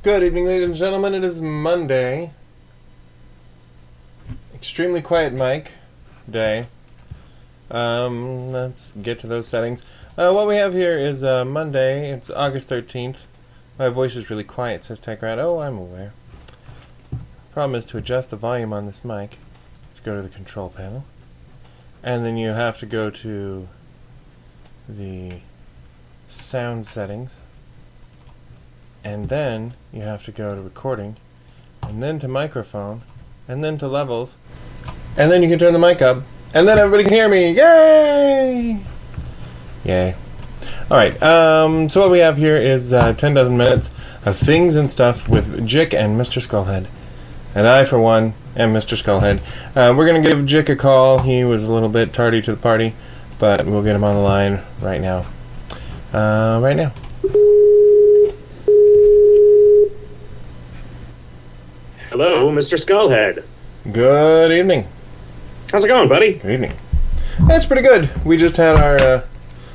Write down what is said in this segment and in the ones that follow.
Good evening, ladies and gentlemen. It is Monday. Extremely quiet mic day. Um, let's get to those settings. Uh, what we have here is uh, Monday. It's August 13th. My voice is really quiet, says TechRat. Oh, I'm aware. Problem is to adjust the volume on this mic. Just go to the control panel. And then you have to go to the sound settings. And then you have to go to recording. And then to microphone. And then to levels. And then you can turn the mic up. And then everybody can hear me. Yay! Yay. Alright, um, so what we have here is uh, 10 dozen minutes of things and stuff with Jick and Mr. Skullhead. And I, for one, am Mr. Skullhead. Uh, we're to give Jick a call. He was a little bit tardy to the party, but we'll get him on the line right now. Uh, right now. Hello, Mr. Skullhead. Good evening. How's it going, buddy? Good evening. That's pretty good. We just had our uh,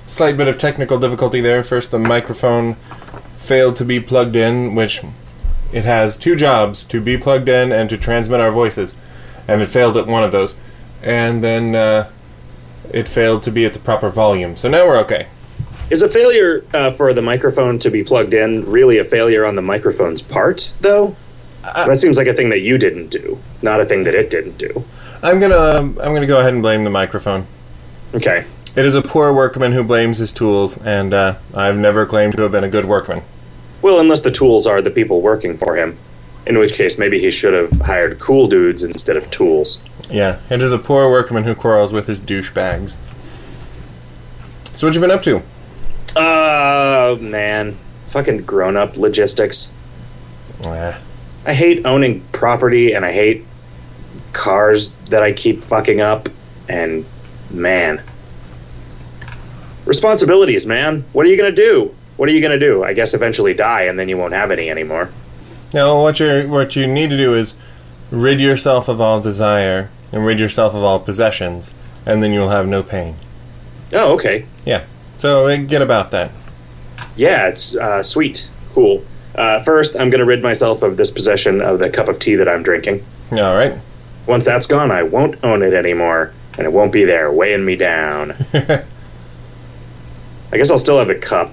slight bit of technical difficulty there. First, the microphone failed to be plugged in, which it has two jobs to be plugged in and to transmit our voices, and it failed at one of those. And then uh, it failed to be at the proper volume. So now we're okay. Is a failure uh, for the microphone to be plugged in really a failure on the microphone's part, though? That seems like a thing that you didn't do, not a thing that it didn't do. I'm gonna um, I'm gonna go ahead and blame the microphone. Okay. It is a poor workman who blames his tools, and uh, I've never claimed to have been a good workman. Well, unless the tools are the people working for him, in which case maybe he should have hired cool dudes instead of tools. Yeah, it is a poor workman who quarrels with his douchebags. So what you been up to? Oh, man. Fucking grown up logistics. Ah, I hate owning property and I hate cars that I keep fucking up. And man, responsibilities, man. What are you gonna do? What are you gonna do? I guess eventually die, and then you won't have any anymore. Now, what you what you need to do is rid yourself of all desire and rid yourself of all possessions, and then you'll have no pain. Oh, okay. Yeah. So uh, get about that. Yeah, it's uh, sweet, cool. Uh, first, I'm gonna rid myself of this possession of the cup of tea that I'm drinking. All right. Once that's gone, I won't own it anymore, and it won't be there weighing me down. I guess I'll still have the cup.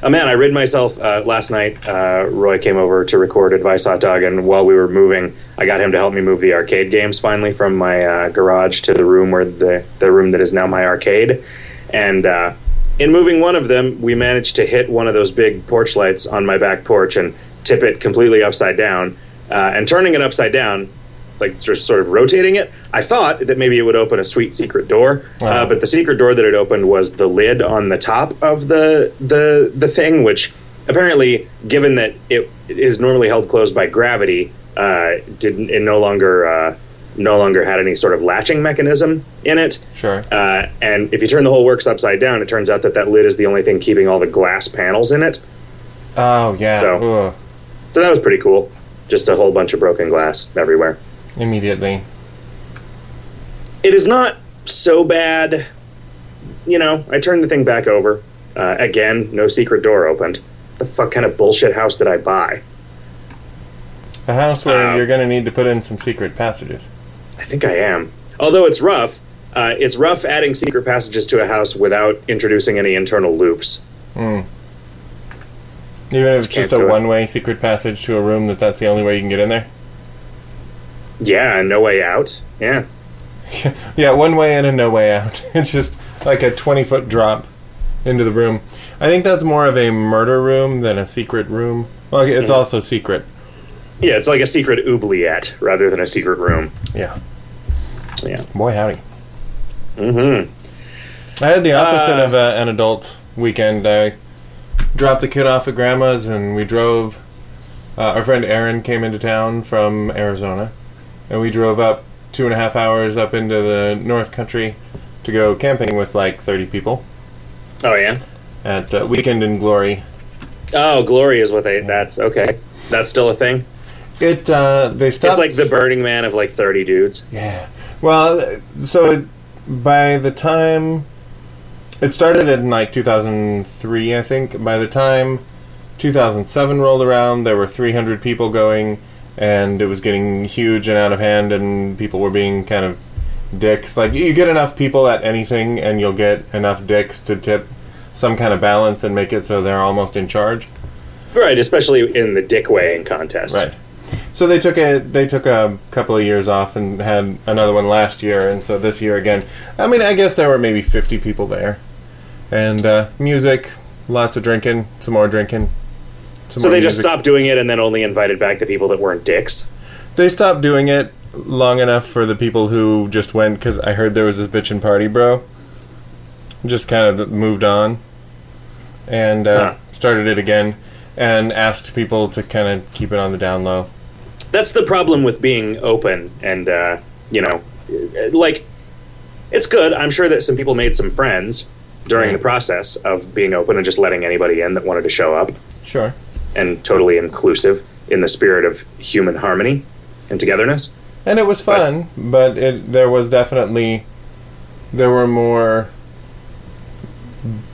Oh man, I rid myself uh, last night. Uh, Roy came over to record Advice Hot Dog, and while we were moving, I got him to help me move the arcade games finally from my uh, garage to the room where the the room that is now my arcade. And uh, in moving one of them, we managed to hit one of those big porch lights on my back porch and tip it completely upside down. Uh, and turning it upside down, like just sort of rotating it, I thought that maybe it would open a sweet secret door. Wow. Uh, but the secret door that it opened was the lid on the top of the the the thing, which apparently, given that it is normally held closed by gravity, uh, didn't it no longer uh, no longer had any sort of latching mechanism in it. Sure. Uh, and if you turn the whole works upside down, it turns out that that lid is the only thing keeping all the glass panels in it. Oh yeah. So- Ugh. So that was pretty cool. Just a whole bunch of broken glass everywhere. Immediately. It is not so bad. You know, I turned the thing back over. Uh, again, no secret door opened. The fuck kind of bullshit house did I buy? A house where Um, you're gonna need to put in some secret passages. I think I am. Although it's rough, uh, it's rough adding secret passages to a house without introducing any internal loops. Hmm. Even if it's Just a one-way secret passage to a room that that's the only way you can get in there. Yeah, no way out. Yeah. Yeah, one way in and no way out. It's just like a 20 foot drop into the room. I think that's more of a murder room than a secret room. Well, it's Mhm. also secret. Yeah, it's like a secret oubliette rather than a secret room. Yeah. Yeah. Boy, howdy. Mm-hmm. I had the opposite Uh, of uh, an adult weekend. I dropped the kid off at grandma's and we drove. Uh, our friend Aaron came into town from Arizona, and we drove up two and a half hours up into the North Country to go camping with like 30 people Oh yeah. at uh, Weekend in Glory. Oh, glory is what they. That's okay. That's still a thing. It uh, they stopped. It's like the Burning Man of like thirty dudes. Yeah. Well, so it, by the time it started in like 2003, I think. By the time 2007 rolled around, there were 300 people going, and it was getting huge and out of hand, and people were being kind of dicks. Like, you get enough people at anything, and you'll get enough dicks to tip some kind of balance and make it so they're almost in charge. Right, especially in the dick weighing contest. Right. So they took a they took a couple of years off and had another one last year, and so this year again. I mean, I guess there were maybe 50 people there, and uh, music, lots of drinking, some more drinking. Some So more they just stopped doing it and then only invited back the people that weren't dicks. They stopped doing it long enough for the people who just went because I heard there was this bitchin' party, bro. Just kind of moved on and uh, Huh. started it again, and asked people to kind of keep it on the down low. That's the problem with being open and, uh, you know, like, it's good. I'm sure that some people made some friends during the process of being open and just letting anybody in that wanted to show up Sure. and totally inclusive in the spirit of human harmony and togetherness. and it was fun, but it there was definitely there were more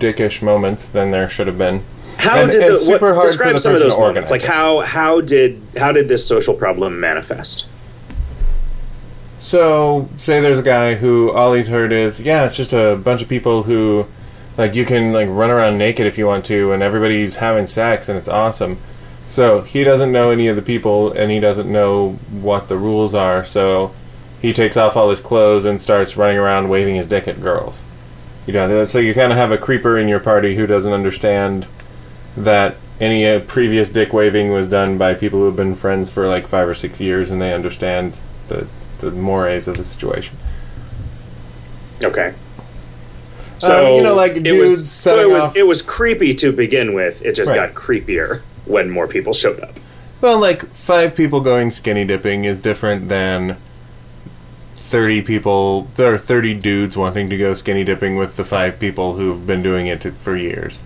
dickish moments than there should have been. How And did the it's super what, hard for describe the some of those to moments? Like how how did how did this social problem manifest? So, say there's a guy who all he's heard is, yeah, it's just a bunch of people who, like, you can like run around naked if you want to, and everybody's having sex, and it's awesome. So he doesn't know any of the people, and he doesn't know what the rules are. So he takes off all his clothes and starts running around waving his dick at girls. You know, so you kind of have a creeper in your party who doesn't understand that any uh, previous dick waving was done by people who have been friends for like five or six years, and they understand the the mores of the situation. Okay. So Um, you know, like it dudes was, so it was, off- it was creepy to begin with. It just Right. got creepier when more people showed up. Well, like five people going skinny dipping is different than thirty people. There are thirty dudes wanting to go skinny dipping with the five people who've been doing it to, for years.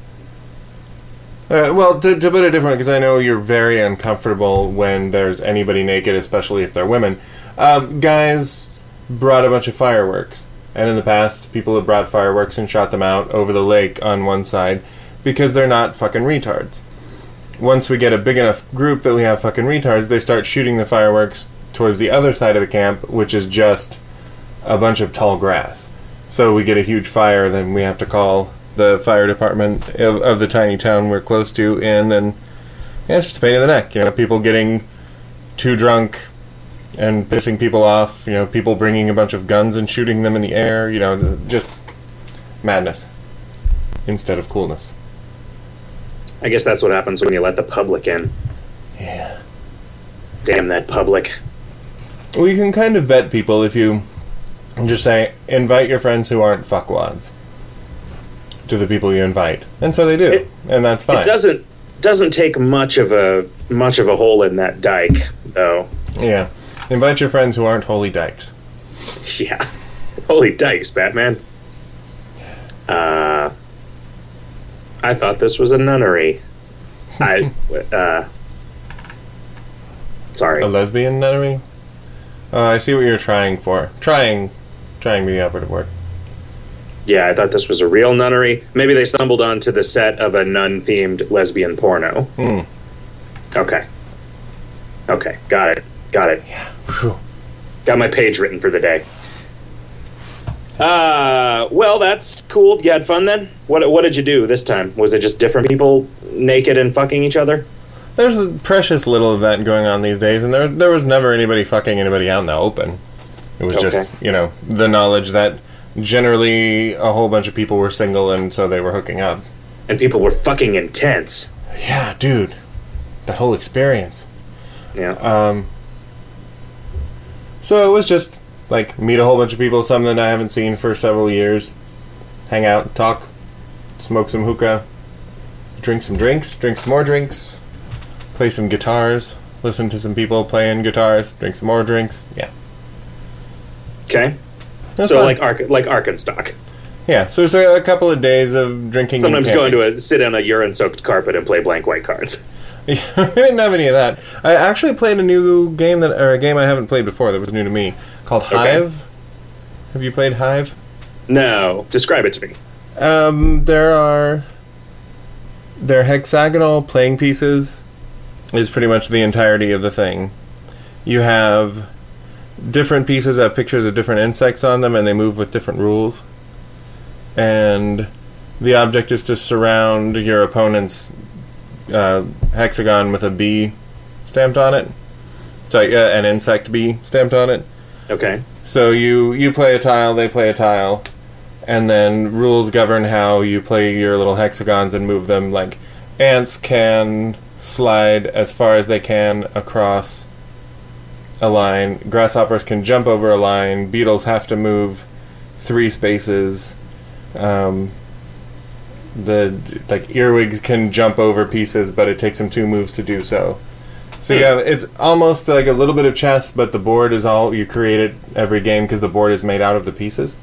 Uh, well, to, to put it differently, because I know you're very uncomfortable when there's anybody naked, especially if they're women. Um, guys brought a bunch of fireworks, and in the past, people have brought fireworks and shot them out over the lake on one side because they're not fucking retards once we get a big enough group that we have fucking retards, they start shooting the fireworks towards the other side of the camp, which is just a bunch of tall grass. So we get a huge fire, then we have to call the fire department of, of the tiny town we're close to in, and yeah, it's just a pain in the neck. You know, people getting too drunk and pissing people off. You know, people bringing a bunch of guns and shooting them in the air. You know, just madness instead of coolness. I guess that's what happens when you let the public in. Yeah. Damn that public. Well, you can kind of vet people if you just say, invite your friends who aren't fuckwads to the people you invite. And so they do. It- and that's fine. It doesn't doesn't take much of a much of a hole in that dike, though. Yeah. Invite your friends who aren't holy dykes. Yeah. Holy dikes, Batman. Uh, I thought this was a nunnery. I, uh, sorry. A lesbian nunnery? Uh, I see what you're trying for. Trying. Trying be the operative word. Yeah, I thought this was a real nunnery. Maybe they stumbled onto the set of a nun themed lesbian porno. Hmm. Okay. Okay, got it. Got it. Phew. Got my page written for the day. Uh, well, that's cool. You had fun then. What What did you do this time? Was it just different people naked and fucking each other? There's a precious little of that going on these days, and there there was never anybody fucking anybody out in the open. It was Okay. just, you know, the knowledge that generally a whole bunch of people were single and so they were hooking up. And people were fucking intense. Yeah, dude. That whole experience. Yeah. Um, so it was just like meet a whole bunch of people, some that I haven't seen for several years, hang out, talk, smoke some hookah, drink some drinks, drink some more drinks, play some guitars, listen to some people playing guitars, drink some more drinks. Yeah. Okay. That's So fun. like Ark like Arkenstock. yeah, so it's a, a couple of days of drinking. Sometimes go into a sit on a urine soaked carpet and play blank white cards. we didn't have any of that. I actually played a new game that, or a game I haven't played before that was new to me, called Okay. Hive. Have you played Hive? No, describe it to me. Um, there are their hexagonal playing pieces is pretty much the entirety of the thing. You have different pieces have pictures of different insects on them, and they move with different rules. And the object is to surround your opponent's uh, hexagon with a bee stamped on it. It's like uh, an insect bee stamped on it. Okay. So you you play a tile, they play a tile, and then rules govern how you play your little hexagons and move them. Like ants can slide as far as they can across a line. Grasshoppers can jump over a line. Beetles have to move three spaces. Um, the like earwigs can jump over pieces, but it takes them two moves to do so. So yeah, it's almost like a little bit of chess, but the board is all you create it every game because the board is made out of the pieces.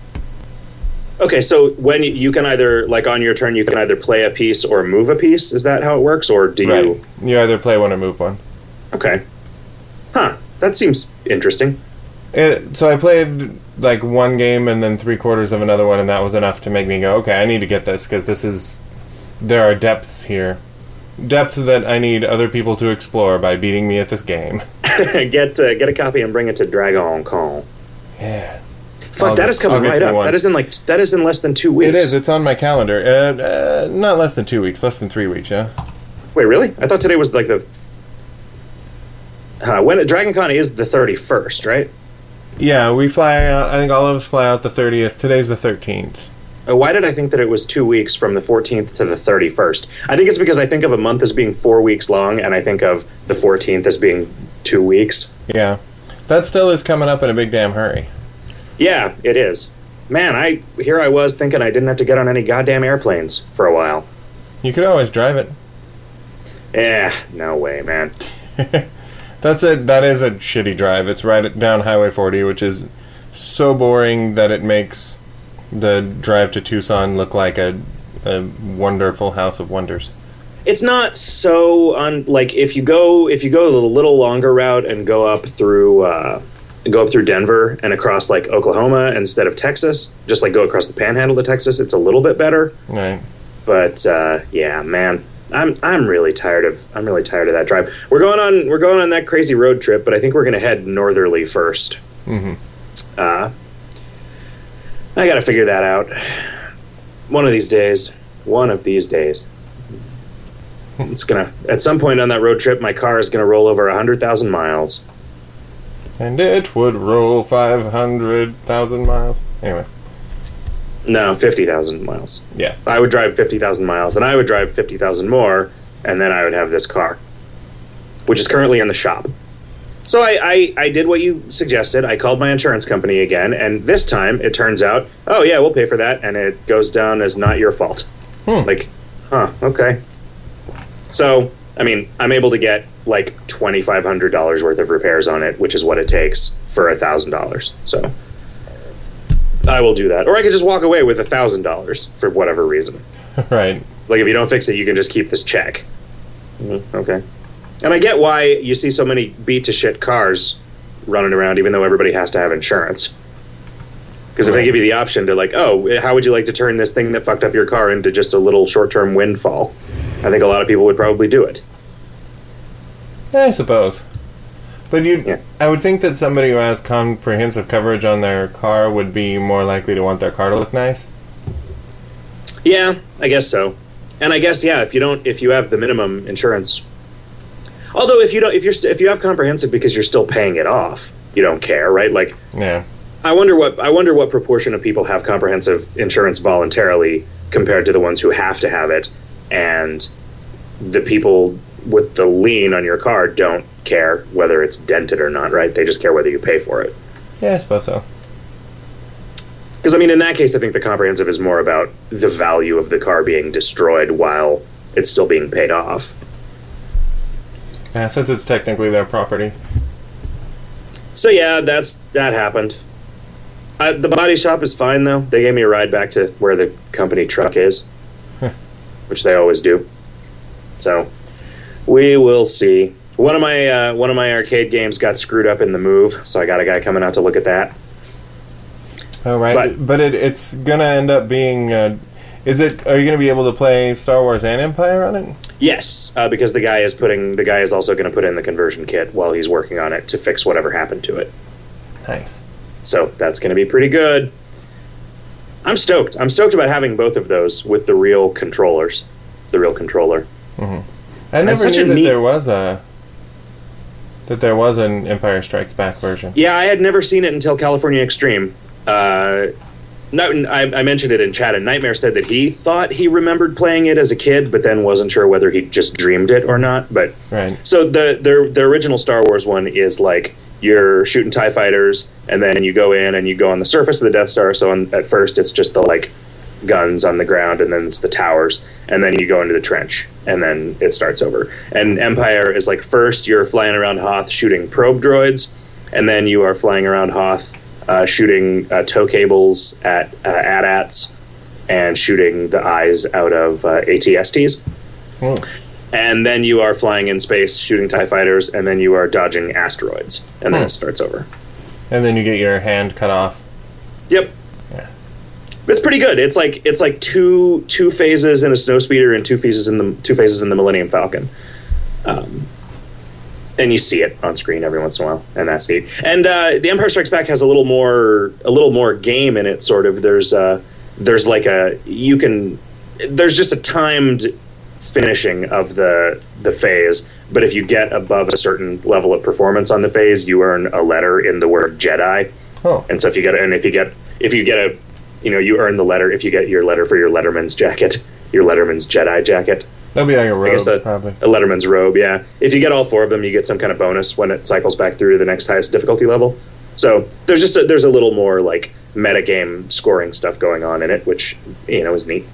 Okay, so when you, you can either like on your turn, you can either play a piece or move a piece. Is that how it works, or do Right. you? You either play one or move one. Okay. Huh. That seems interesting. It, so I played like one game and then three quarters of another one, and that was enough to make me go, okay, I need to get this because this is there are depths here, depths that I need other people to explore by beating me at this game. get uh, get a copy and bring it to Dragon Con. Yeah, Fuck, I'll that get- is coming right up. one. That is in like that is in less than two weeks. it is. It's on my calendar. Uh, uh, not less than two weeks, less than three weeks. Yeah. Wait, really? I thought today was like the. Huh, when Dragon Con is the thirty first, right? Yeah, we fly out. I think all of us fly out the thirtieth. Today's the thirteenth. Uh, why did I think that it was two weeks from the 14th to the 31st? I think it's because I think of a month as being four weeks long, and I think of the 14th as being two weeks. Yeah, that still is coming up in a big damn hurry. Yeah, it is. Man, I here I was thinking I didn't have to get on any goddamn airplanes for a while. You could always drive it. Eh, no way, man. That's a that is a shitty drive. It's right down Highway 40, which is so boring that it makes the drive to Tucson look like a, a wonderful house of wonders. It's not so on like if you go if you go the little longer route and go up through uh, go up through Denver and across like Oklahoma instead of Texas, just like go across the Panhandle to Texas, it's a little bit better. Right. But uh, yeah, man, I'm I'm really tired of I'm really tired of that drive. We're going on we're going on that crazy road trip, but I think we're gonna head northerly 1st Mm-hmm. Uh, I got to figure that out. One of these days. One of these days. It's gonna at some point on that road trip, my car is gonna roll over hundred thousand miles. And it would roll 500,000 miles. Anyway. No, fifty thousand miles. Yeah. I would drive fifty thousand miles, and I would drive fifty thousand more, and then I would have this car, which is currently in the shop. So I, I, I did what you suggested. I called my insurance company again, and this time it turns out, oh yeah, we'll pay for that, and it goes down as not your fault. Hmm. Like, huh, okay. So I mean, I'm able to get like twenty five hundred dollars worth of repairs on it, which is what it takes for a thousand dollars. So I will do that, or I could just walk away with a thousand dollars for whatever reason. right. Like if you don't fix it, you can just keep this check. Mm-hmm. Okay. And I get why you see so many beat to shit cars running around, even though everybody has to have insurance. Because if they give you the option to like, oh, how would you like to turn this thing that fucked up your car into just a little short-term windfall? I think a lot of people would probably do it. I suppose. But you, Yeah. I would think that somebody who has comprehensive coverage on their car would be more likely to want their car to look nice. Yeah, I guess so. And I guess yeah, if you don't, if you have the minimum insurance, although if you don't, if you're st- if you have comprehensive because you're still paying it off, you don't care, right? Like Yeah. I wonder what I wonder what proportion of people have comprehensive insurance voluntarily compared to the ones who have to have it, and the people with the lien on your car don't care whether it's dented or not, right? They just care whether you pay for it. Yeah, I suppose so. Because I mean, in that case, I think the comprehensive is more about the value of the car being destroyed while it's still being paid off. Yeah, since it's technically their property. So yeah, that's that happened. Uh, the body shop is fine though. They gave me a ride back to where the company truck is, which they always do. So we will see. One of my uh, one of my arcade games got screwed up in the move, so I got a guy coming out to look at that. All right, But- but, it, it's gonna end up being. Uh, Is it? Are you going to be able to play Star Wars and Empire on it? Yes, uh, because the guy is putting the guy is also going to put in the conversion kit while he's working on it to fix whatever happened to it. Nice. So that's going to be pretty good. I'm stoked. I'm stoked about having both of those with the real controllers, the real controller. I never such knew that neat- there was a that there was an Empire Strikes Back version. Yeah, I had never seen it until California Extreme. Uh, no, I, I mentioned it in chat, and Nightmare said that he thought he remembered playing it as a kid, but then wasn't sure whether he just dreamed it or not. But Right. So the the the original Star Wars one is like you're shooting Tie fighters, and then you go in and you go on the surface of the Death Star. So on, at first it's just the like guns on the ground, and then it's the towers, and then you go into the trench, and then it starts over. And Empire is like first you're flying around Hoth shooting probe droids, and then you are flying around Hoth uh, shooting uh, tow cables at uh, AT-ATs and shooting the eyes out of uh, ATSTs Oh, and then you are flying in space shooting tie fighters and then you are dodging asteroids and then Hmm. it starts over and then you get your hand cut off. yep Yeah. It's pretty good. It's like it's like two two phases in a snowspeeder and two phases in the two phases in the millennium falcon. Um, and you see it on screen every once in a while and that's neat. And uh, the empire strikes back has a little more a little more game in it sort of. There's uh there's like a you can there's just a timed finishing of the the phase but if you get above a certain level of performance on the phase you earn a letter in the word jedi. Oh, and so if you get and if you get if you get a you know you earn the letter if you get your letter for your letterman's jacket your letterman's jedi jacket that'll be like a I robe, guess a, probably. a letterman's robe yeah if you get all four of them you get some kind of bonus when it cycles back through to the next highest difficulty level so there's just a, there's a little more like metagame scoring stuff going on in it which you know is neat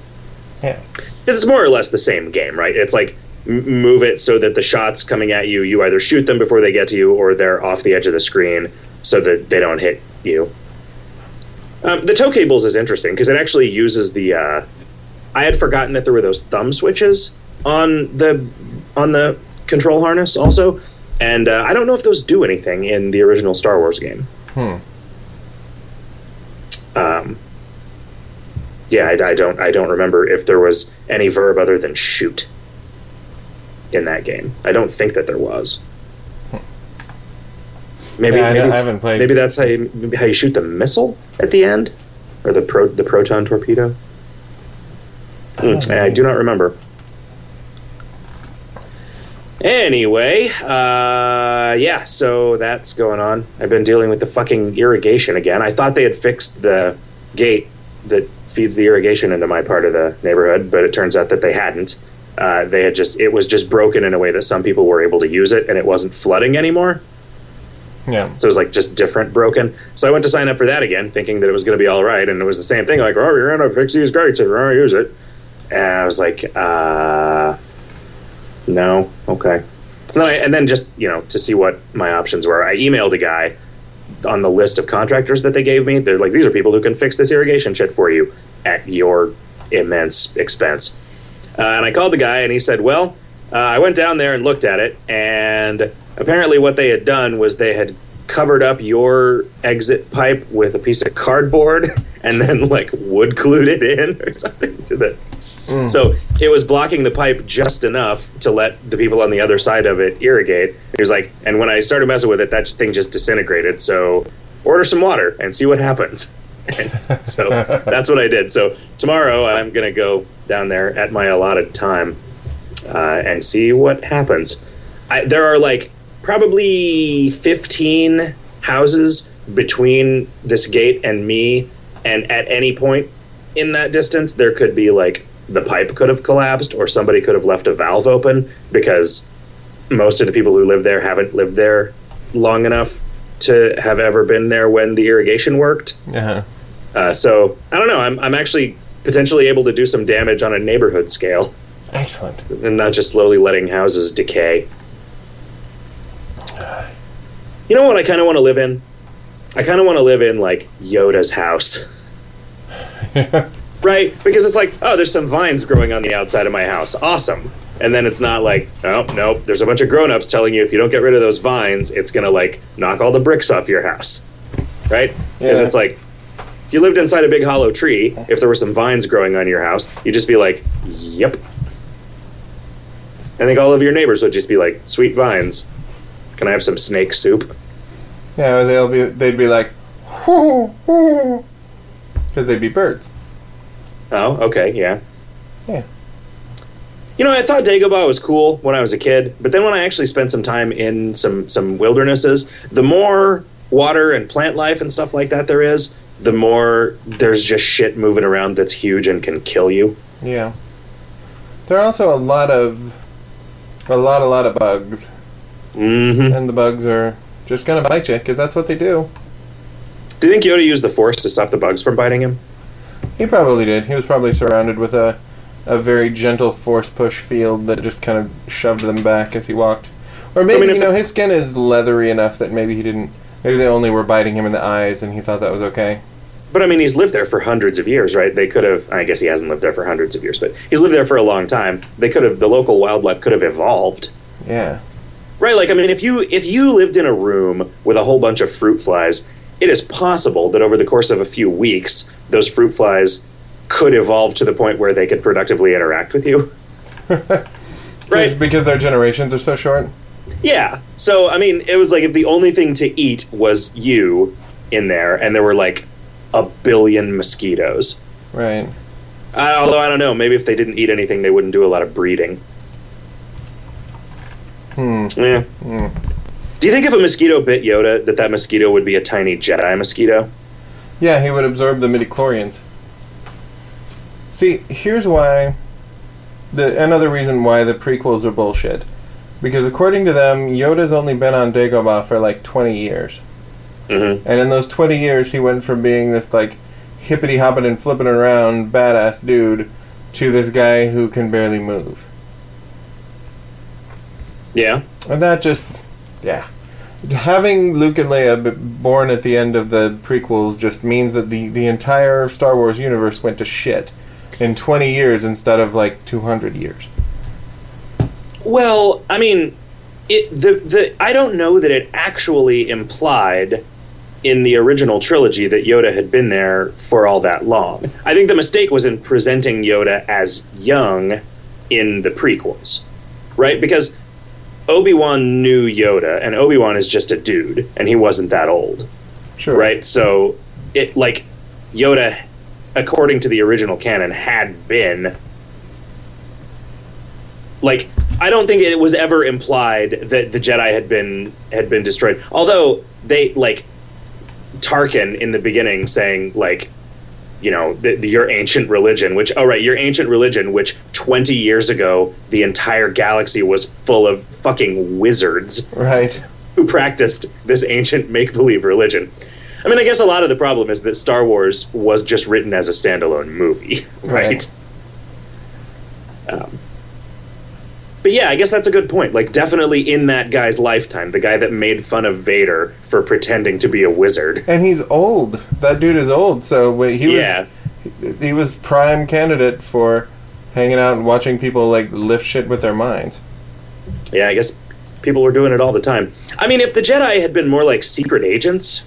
Yeah. because it's more or less the same game, right? It's like m- move it so that the shots coming at you, you either shoot them before they get to you, or they're off the edge of the screen so that they don't hit you. Um, the tow cables is interesting because it actually uses the. Uh, I had forgotten that there were those thumb switches on the on the control harness also, and uh, I don't know if those do anything in the original Star Wars game. Hmm. Um, yeah, I, I don't. I don't remember if there was any verb other than shoot in that game. I don't think that there was. Maybe, Yeah, I maybe, I haven't played- maybe that's how you, maybe how you shoot the missile at the end, or the pro the proton torpedo. Hmm, I do not remember. Anyway, uh, yeah, so that's going on. I've been dealing with the fucking irrigation again. I thought they had fixed the gate that feeds the irrigation into my part of the neighborhood, but it turns out that they hadn't. Uh, they had just it was just broken in a way that some people were able to use it, and it wasn't flooding anymore. Yeah. So it was like just different broken. So I went to sign up for that again, thinking that it was going to be all right, and it was the same thing. Like, oh, you're going to fix these grates if you're to use it. And I was like, uh, no, okay. And then, I, and then just you know to see what my options were, I emailed a guy on the list of contractors that they gave me. They're like, these are people who can fix this irrigation shit for you at your immense expense. Uh, and I called the guy, and he said, well, uh, I went down there and looked at it, and apparently what they had done was they had covered up your exit pipe with a piece of cardboard and then like wood glued it in or something to the so it was blocking the pipe just enough to let the people on the other side of it irrigate. He was like, and when I started messing with it, that thing just disintegrated. So order some water and see what happens. And so that's what I did. So tomorrow I'm going to go down there at my allotted time uh, and see what happens. I, there are like probably 15 houses between this gate and me, and at any point in that distance, there could be like the pipe could have collapsed or somebody could have left a valve open because most of the people who live there haven't lived there long enough to have ever been there when the irrigation worked. Uh-huh. Uh, so I don't know. I'm, I'm actually potentially able to do some damage on a neighborhood scale Excellent. and not just slowly letting houses decay. You know what I kind of want to live in? I kind of want to live in like Yoda's house. Right? Because it's like, oh, there's some vines growing on the outside of my house. Awesome. And then it's not like, oh, nope, there's a bunch of grown ups telling you if you don't get rid of those vines, it's going to like knock all the bricks off your house. Right? Because Yeah. it's like, If you lived inside a big hollow tree, if there were some vines growing on your house, you'd just be like, "Yep." I think all of your neighbors would just be like, "Sweet vines. Can I have some snake soup?" Yeah, they'll be they'd be like, because they'd be birds. Oh, okay, yeah. Yeah. You know, I thought Dagobah was cool when I was a kid, but then when I actually spent some time in some some wildernesses, the more water and plant life and stuff like that there is, the more there's just shit moving around that's huge and can kill you. Yeah. There are also a lot of a lot a lot of bugs, Mm-hmm. and the bugs are just gonna bite you because that's what they do. Do you think Yoda used the Force to stop the bugs from biting him? He probably did. He was probably surrounded with a a very gentle force push field that just kind of shoved them back as he walked. Or maybe mean, you know his skin is leathery enough that maybe he didn't. Maybe they only were biting him in the eyes, and he thought that was okay. But I mean, he's lived there for hundreds of years, right? They could have. I guess he hasn't lived there for hundreds of years, but he's lived there for a long time. They could have. The local wildlife could have evolved. Yeah. Right, like I mean, if you if you lived in a room with a whole bunch of fruit flies, it is possible that over the course of a few weeks, those fruit flies could evolve to the point where they could productively interact with you. Right? Because their generations are so short. Yeah. So I mean, it was like if the only thing to eat was you in there, and there were like a billion mosquitoes. Right. Uh, although I don't know, maybe if they didn't eat anything, they wouldn't do a lot of breeding. Hmm. Yeah. Hmm. Do you think if a mosquito bit Yoda, that that mosquito would be a tiny Jedi mosquito? Yeah, he would absorb the midichlorians. See, here's why. The another reason why the prequels are bullshit, because according to them, Yoda's only been on Dagobah for like 20 years, Mm-hmm. and in those 20 years, he went from being this like hippity hopping and flipping around badass dude to this guy who can barely move, Yeah. and that just, yeah. Having Luke and Leia b- born at the end of the prequels just means that the, the entire Star Wars universe went to shit in 20 years instead of like 200 years. Well, I mean, it the the I don't know that it actually implied in the original trilogy that Yoda had been there for all that long. I think the mistake was in presenting Yoda as young in the prequels, right? Because Obi Wan knew Yoda, and Obi Wan is just a dude, and he wasn't that old. Sure. right? So it like Yoda, according to the original canon, had been like I don't think it was ever implied that the Jedi had been had been destroyed. Although they like Tarkin in the beginning saying like you know the, the, your ancient religion which oh right your ancient religion which 20 years ago the entire galaxy was full of fucking wizards Right. who practiced this ancient make believe religion. I mean, I guess a lot of the problem is that Star Wars was just written as a standalone movie, right? Right. Um, but yeah, I guess that's a good point. Like, definitely in that guy's lifetime, the guy that made fun of Vader for pretending to be a wizard. And he's old. That dude is old. So wait, he yeah, was he was prime candidate for hanging out and watching people like lift shit with their minds. yeah, I guess people were doing it all the time. I mean, if the Jedi had been more like secret agents,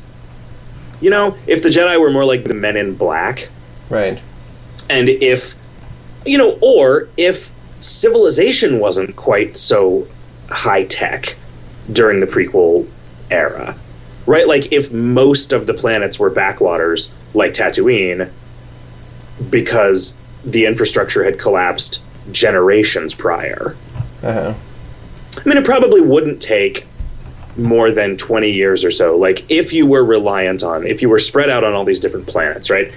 you know, if the Jedi were more like the Men in Black, Right. and if you know or if civilization wasn't quite so high tech during the prequel era right like if most of the planets were backwaters like Tatooine because the infrastructure had collapsed generations prior Uh-huh. I mean, it probably wouldn't take more than 20 years or so. Like, if you were reliant on, if you were spread out on all these different planets, right?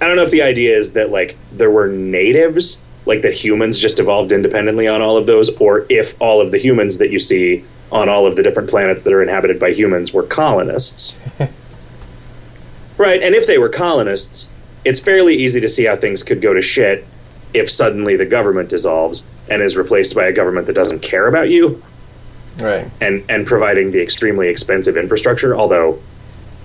I don't know if the idea is that, like, there were natives, like that humans just evolved independently on all of those, or if all of the humans that you see on all of the different planets that are inhabited by humans were colonists. right, and if they were colonists, it's fairly easy to see how things could go to shit if suddenly the government dissolves and is replaced by a government that doesn't care about you Right. and and providing the extremely expensive infrastructure although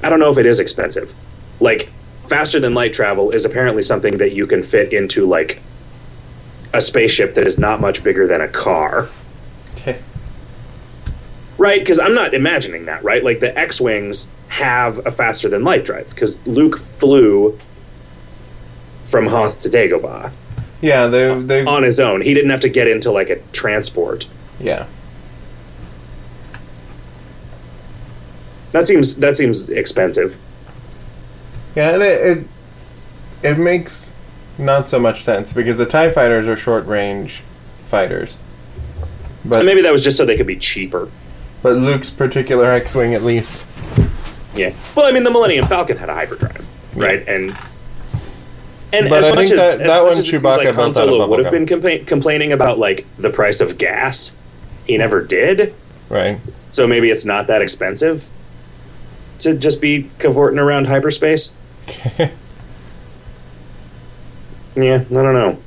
i don't know if it is expensive like faster than light travel is apparently something that you can fit into like a spaceship that is not much bigger than a car Okay. right because i'm not imagining that right like the x-wings have a faster than light drive because luke flew from Hoth to Dagobah Yeah, they they on his own. He didn't have to get into like a transport. yeah. That seems that seems expensive. Yeah, and it, it it makes not so much sense because the Tie fighters are short range fighters, but And maybe that was just so they could be cheaper. but Luke's particular X wing at least. Yeah. Well, I mean, the Millennium Falcon had a hyperdrive, right? And and But as I much think as, that- as that much one as Chewbacca like Han built out of Solo would have been compla- complaining about like the price of gas, he mm-hmm. never did. Right. So maybe it's not that expensive to just be cavorting around hyperspace. Yeah, I don't know.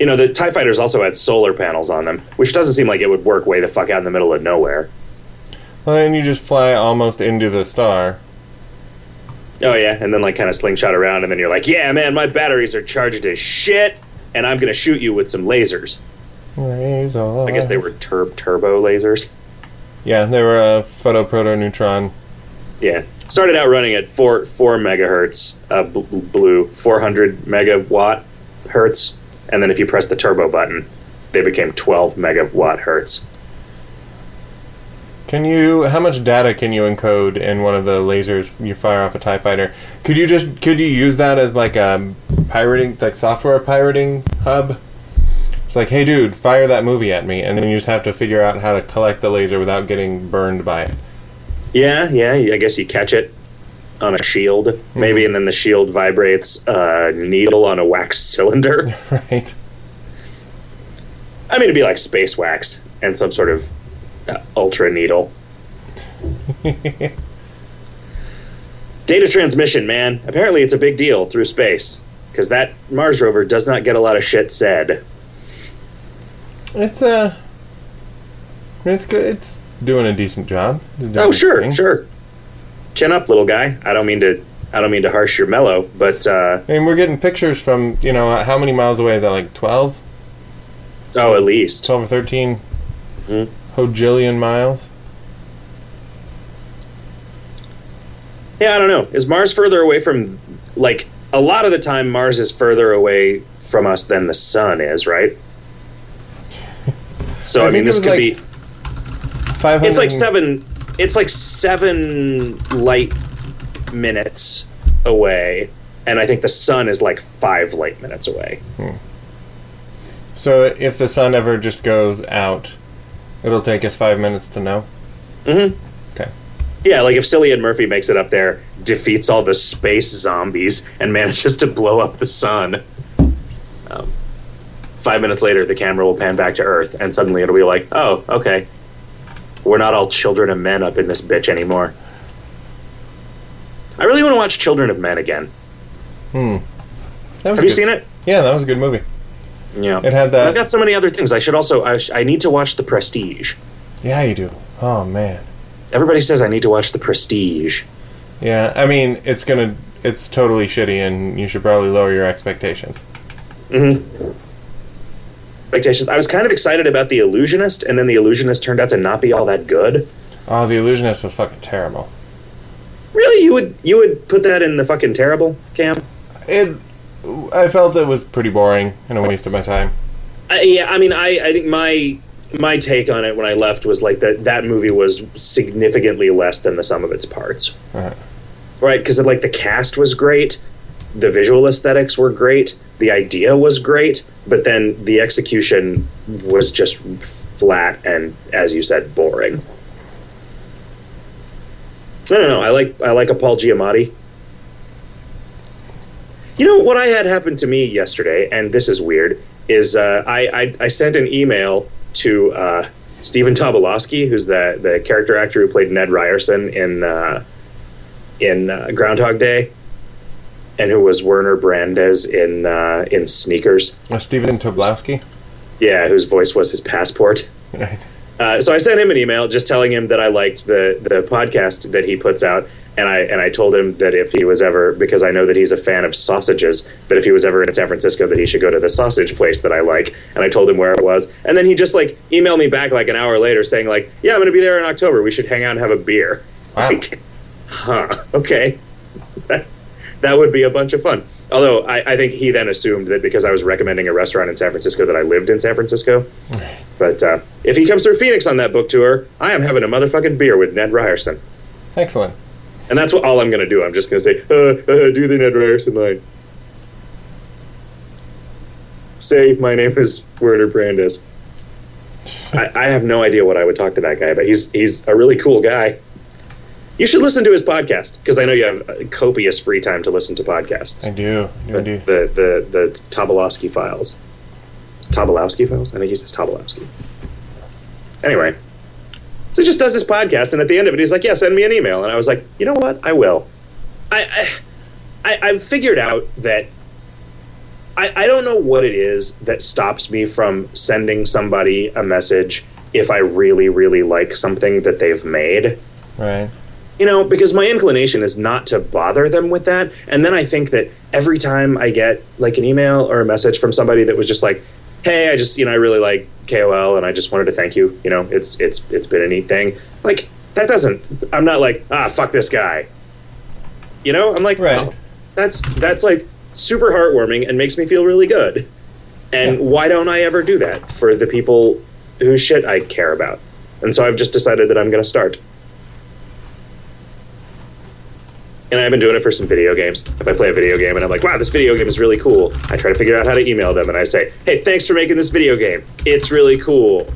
You know, the TIE fighters also had solar panels on them, which doesn't seem like it would work way the fuck out in the middle of nowhere. Well, then you just fly almost into the star. Oh, yeah, and then like kind of slingshot around, and then you're like, yeah, man, my batteries are charged as shit, and I'm gonna shoot you with some lasers. Laser. I guess they were tur- turbo lasers. Yeah, they were uh, a photo proto neutron. Yeah, started out running at four four megahertz, uh, bl- bl- blue, 400 megawatt hertz, and then if you press the turbo button, they became 12 megawatt hertz. Can you? How much data can you encode in one of the lasers you fire off a Tie Fighter? Could you just? Could you use that as like a pirating, like software pirating hub? It's like, hey, dude, fire that movie at me, and then you just have to figure out how to collect the laser without getting burned by it. Yeah, yeah. I guess you catch it on a shield, maybe, and then the shield vibrates a needle on a wax cylinder. Right. I mean, it'd be like space wax and some sort of uh, ultra needle. Data transmission, man. Apparently, it's a big deal through space because that Mars rover does not get a lot of shit said. It's uh It's good. It's doing a decent job. Oh, sure, thing. sure. Chin up, little guy. I don't mean to. I don't mean to harsh your mellow, but uh, I mean, we're getting pictures from you know how many miles away is that? Like 12? oh, at least. 12 or 13 Hmm. hojillion miles. Yeah, I don't know. Is Mars further away from like a lot of the time Mars is further away from us than the sun is, right? So I I, mean this could like be 500. it's like 7 it's like 7 light minutes away and I think the sun is like 5 light minutes away. So if the sun ever just goes out, it'll take us five minutes to know. Mhm. Okay. Yeah, like if Cillian Murphy makes it up there, defeats all the space zombies, and manages to blow up the sun. Um, five minutes later, the camera will pan back to Earth, and suddenly it'll be like, oh, okay. We're not all children of men up in this bitch anymore. I really want to watch Children of Men again. Hmm. Have you good. seen it? Yeah, that was a good movie. Yeah. It had that. I've got so many other things. I should also. I, sh- I need to watch The Prestige. Yeah, you do. Oh man. Everybody says I need to watch The Prestige. Yeah, I mean, it's gonna. It's totally shitty, and you should probably lower your expectations. Mm-hmm. Expectations. I was kind of excited about The Illusionist, and then The Illusionist turned out to not be all that good. Oh, The Illusionist was fucking terrible. Really, you would you would put that in the fucking terrible camp? It. I felt it was pretty boring and a waste of my time. I, yeah, I mean, I I think my my take on it when I left was like that that movie was significantly less than the sum of its parts. Uh-huh. Right? Because like the cast was great, the visual aesthetics were great, the idea was great, but then the execution was just flat and, as you said, boring. I don't know. I like I like a Paul Giamatti. You know what I had happen to me yesterday, and this is weird, is uh, I, I I sent an email to uh, Stephen Tobolowsky, who's the the character actor who played Ned Ryerson in uh, in uh, Groundhog Day, and who was Werner Brandes in uh, in Sneakers. Uh, Stephen Tobolowsky. Yeah, whose voice was his passport. Right. Uh, so I sent him an email just telling him that I liked the the podcast that he puts out, and I and I told him that if he was ever because I know that he's a fan of sausages, that if he was ever in San Francisco, that he should go to the sausage place that I like. And I told him where it was, and then he just like emailed me back like an hour later saying like, "Yeah, I'm going to be there in October. We should hang out and have a beer." Wow. Like, huh? Okay, that would be a bunch of fun. Although I, I think he then assumed that because I was recommending a restaurant in San Francisco that I lived in San Francisco. But uh, if he comes through Phoenix on that book tour, I am having a motherfucking beer with Ned Ryerson. Excellent. And that's what all I'm going to do. I'm just going to say, uh, uh, do the Ned Ryerson line. Say, my name is Werner Brandes. I, I have no idea what I would talk to that guy, but he's he's a really cool guy. You should listen to his podcast because I know you have uh, copious free time to listen to podcasts. I do. I do. the the, the Tobolowsky files. Tobolowsky files? I think he says Tobolowsky. Anyway, so he just does this podcast, and at the end of it, he's like, "Yeah, send me an email." And I was like, "You know what? I will." I I, I I've figured out that I I don't know what it is that stops me from sending somebody a message if I really really like something that they've made Right. You know, because my inclination is not to bother them with that. And then I think that every time I get like an email or a message from somebody that was just like, "Hey, I just you know I really like KOL and I just wanted to thank you. You know, it's it's it's been a neat thing." Like that doesn't. I'm not like ah fuck this guy. You know, I'm like Right. oh, that's that's like super heartwarming and makes me feel really good. And Yeah. why don't I ever do that for the people whose shit I care about? And so I've just decided that I'm going to start. And I've been doing it for some video games. If I play a video game and I'm like, wow, this video game is really cool, I try to figure out how to email them and I say, hey, thanks for making this video game. It's really cool.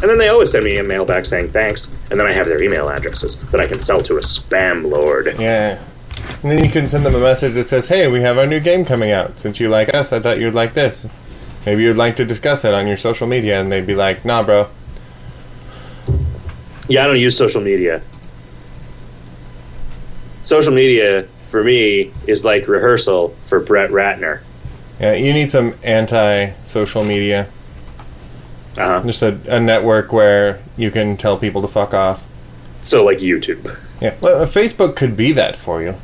And then they always send me a mail back saying thanks, and then I have their email addresses that I can sell to a spam lord. Yeah. And then you can send them a message that says, "Hey, we have our new game coming out. Since you like us, I thought you'd like this. Maybe you'd like to discuss it on your social media." And they'd be like, "Nah, bro." Yeah, I don't use social media. Social media, for me, is like rehearsal for Brett Ratner. Yeah, you need some anti-social media. Uh-huh. Just a, a network where you can tell people to fuck off. So, like YouTube. Yeah, well, uh, Facebook could be that for you.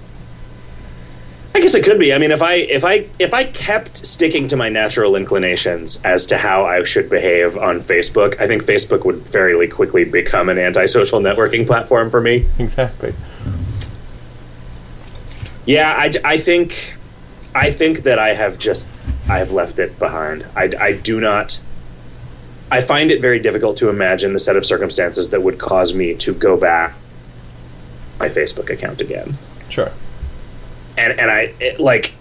I guess it could be. I mean, if I if I if I kept sticking to my natural inclinations as to how I should behave on Facebook, I think Facebook would fairly quickly become an antisocial networking platform for me. Exactly. Yeah, I, I think I think that I have just I have left it behind. I, I do not. I find it very difficult to imagine the set of circumstances that would cause me to go back my Facebook account again. Sure. and and I it, like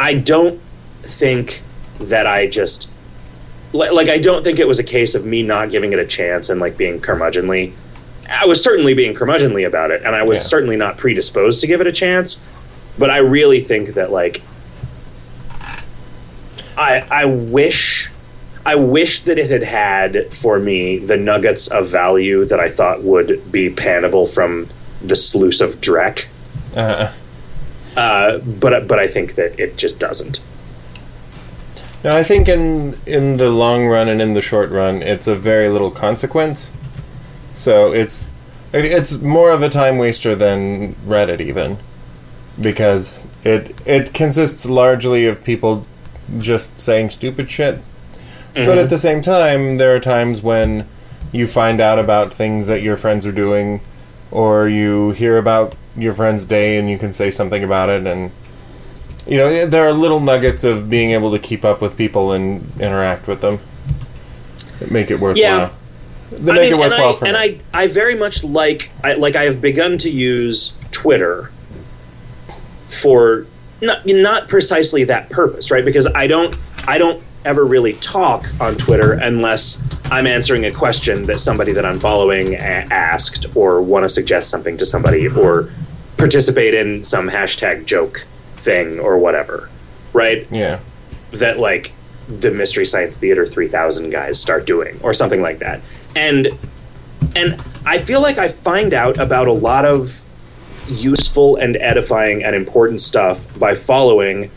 I don't think that I just li- like I don't think it was a case of me not giving it a chance and like being curmudgeonly. I was certainly being curmudgeonly about it, and I was Yeah. certainly not predisposed to give it a chance. But I really think that like I I wish I wish that it had had for me the nuggets of value that I thought would be pannable from the sluice of Drek. Uh, Uh, but but I think that it just doesn't. no, I think in in the long run and in the short run, it's a very little consequence. So it's it's more of a time waster than Reddit even, because it it consists largely of people just saying stupid shit. But at mm-hmm. the same time, there are times when you find out about things that your friends are doing, or you hear about your friend's day and you can say something about it. And, you know, there are little nuggets of being able to keep up with people and interact with them that make it worthwhile. That I make mean, it worthwhile and I, for and me. I I very much like I like I have begun to use Twitter for not not precisely that purpose, right? Because I don't I don't ever really talk on Twitter unless I'm answering a question that somebody that I'm following a- asked, or want to suggest something to somebody, or participate in some hashtag joke thing or whatever, right? yeah. that like the mystery science theater 3000 guys start doing or something like that and and i feel like i find out about a lot of useful and edifying and important stuff by following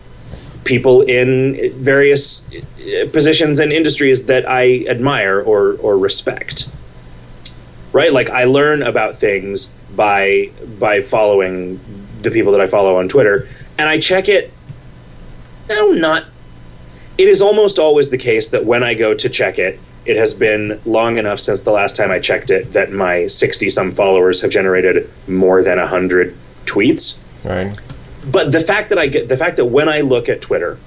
people in various uh, positions and industries that i admire or or respect right like i learn about things by by following the people that i follow on twitter and i check it no, not. It is almost always the case that when I go to check it, it has been long enough since the last time I checked it that my 60 some followers have generated more than 100 tweets. Right. but the fact that I get the fact that when I look at Twitter,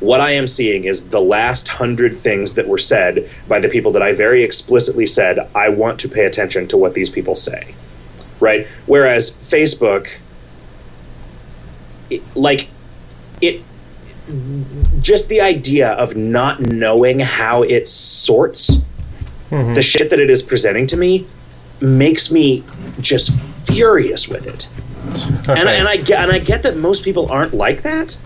what I am seeing is the last hundred things that were said by the people that I very explicitly said I want to pay attention to what these people say, right? Whereas Facebook, it, like, it just the idea of not knowing how it sorts Mm-hmm. the shit that it is presenting to me makes me just furious with it. And, and I get and I get that most people aren't like that.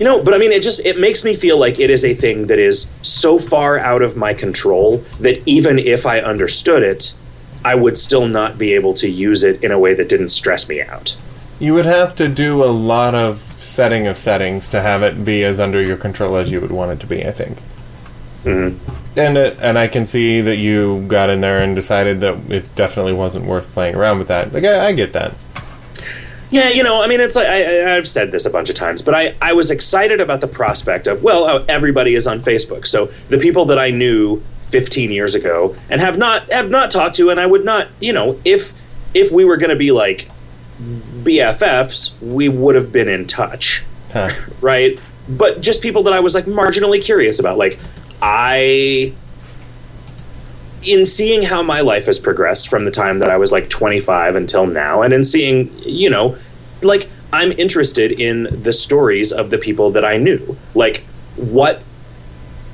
You know, but I mean, it just it makes me feel like it is a thing that is so far out of my control that even if I understood it, I would still not be able to use it in a way that didn't stress me out. You would have to do a lot of setting of settings to have it be as under your control as you would want it to be. I think. Mm-hmm. And it, and I can see that you got in there and decided that it definitely wasn't worth playing around with that. Like I, I get that. Yeah, you know, I mean, it's like I, I've said this a bunch of times, but I, I was excited about the prospect of well, oh, everybody is on Facebook, so the people that I knew 15 years ago and have not have not talked to, and I would not, you know, if if we were going to be like BFFs, we would have been in touch, Huh. right? But just people that I was like marginally curious about, like I. In seeing how my life has progressed from the time that I was like 25 until now, and in seeing, you know, like I'm interested in the stories of the people that I knew. Like what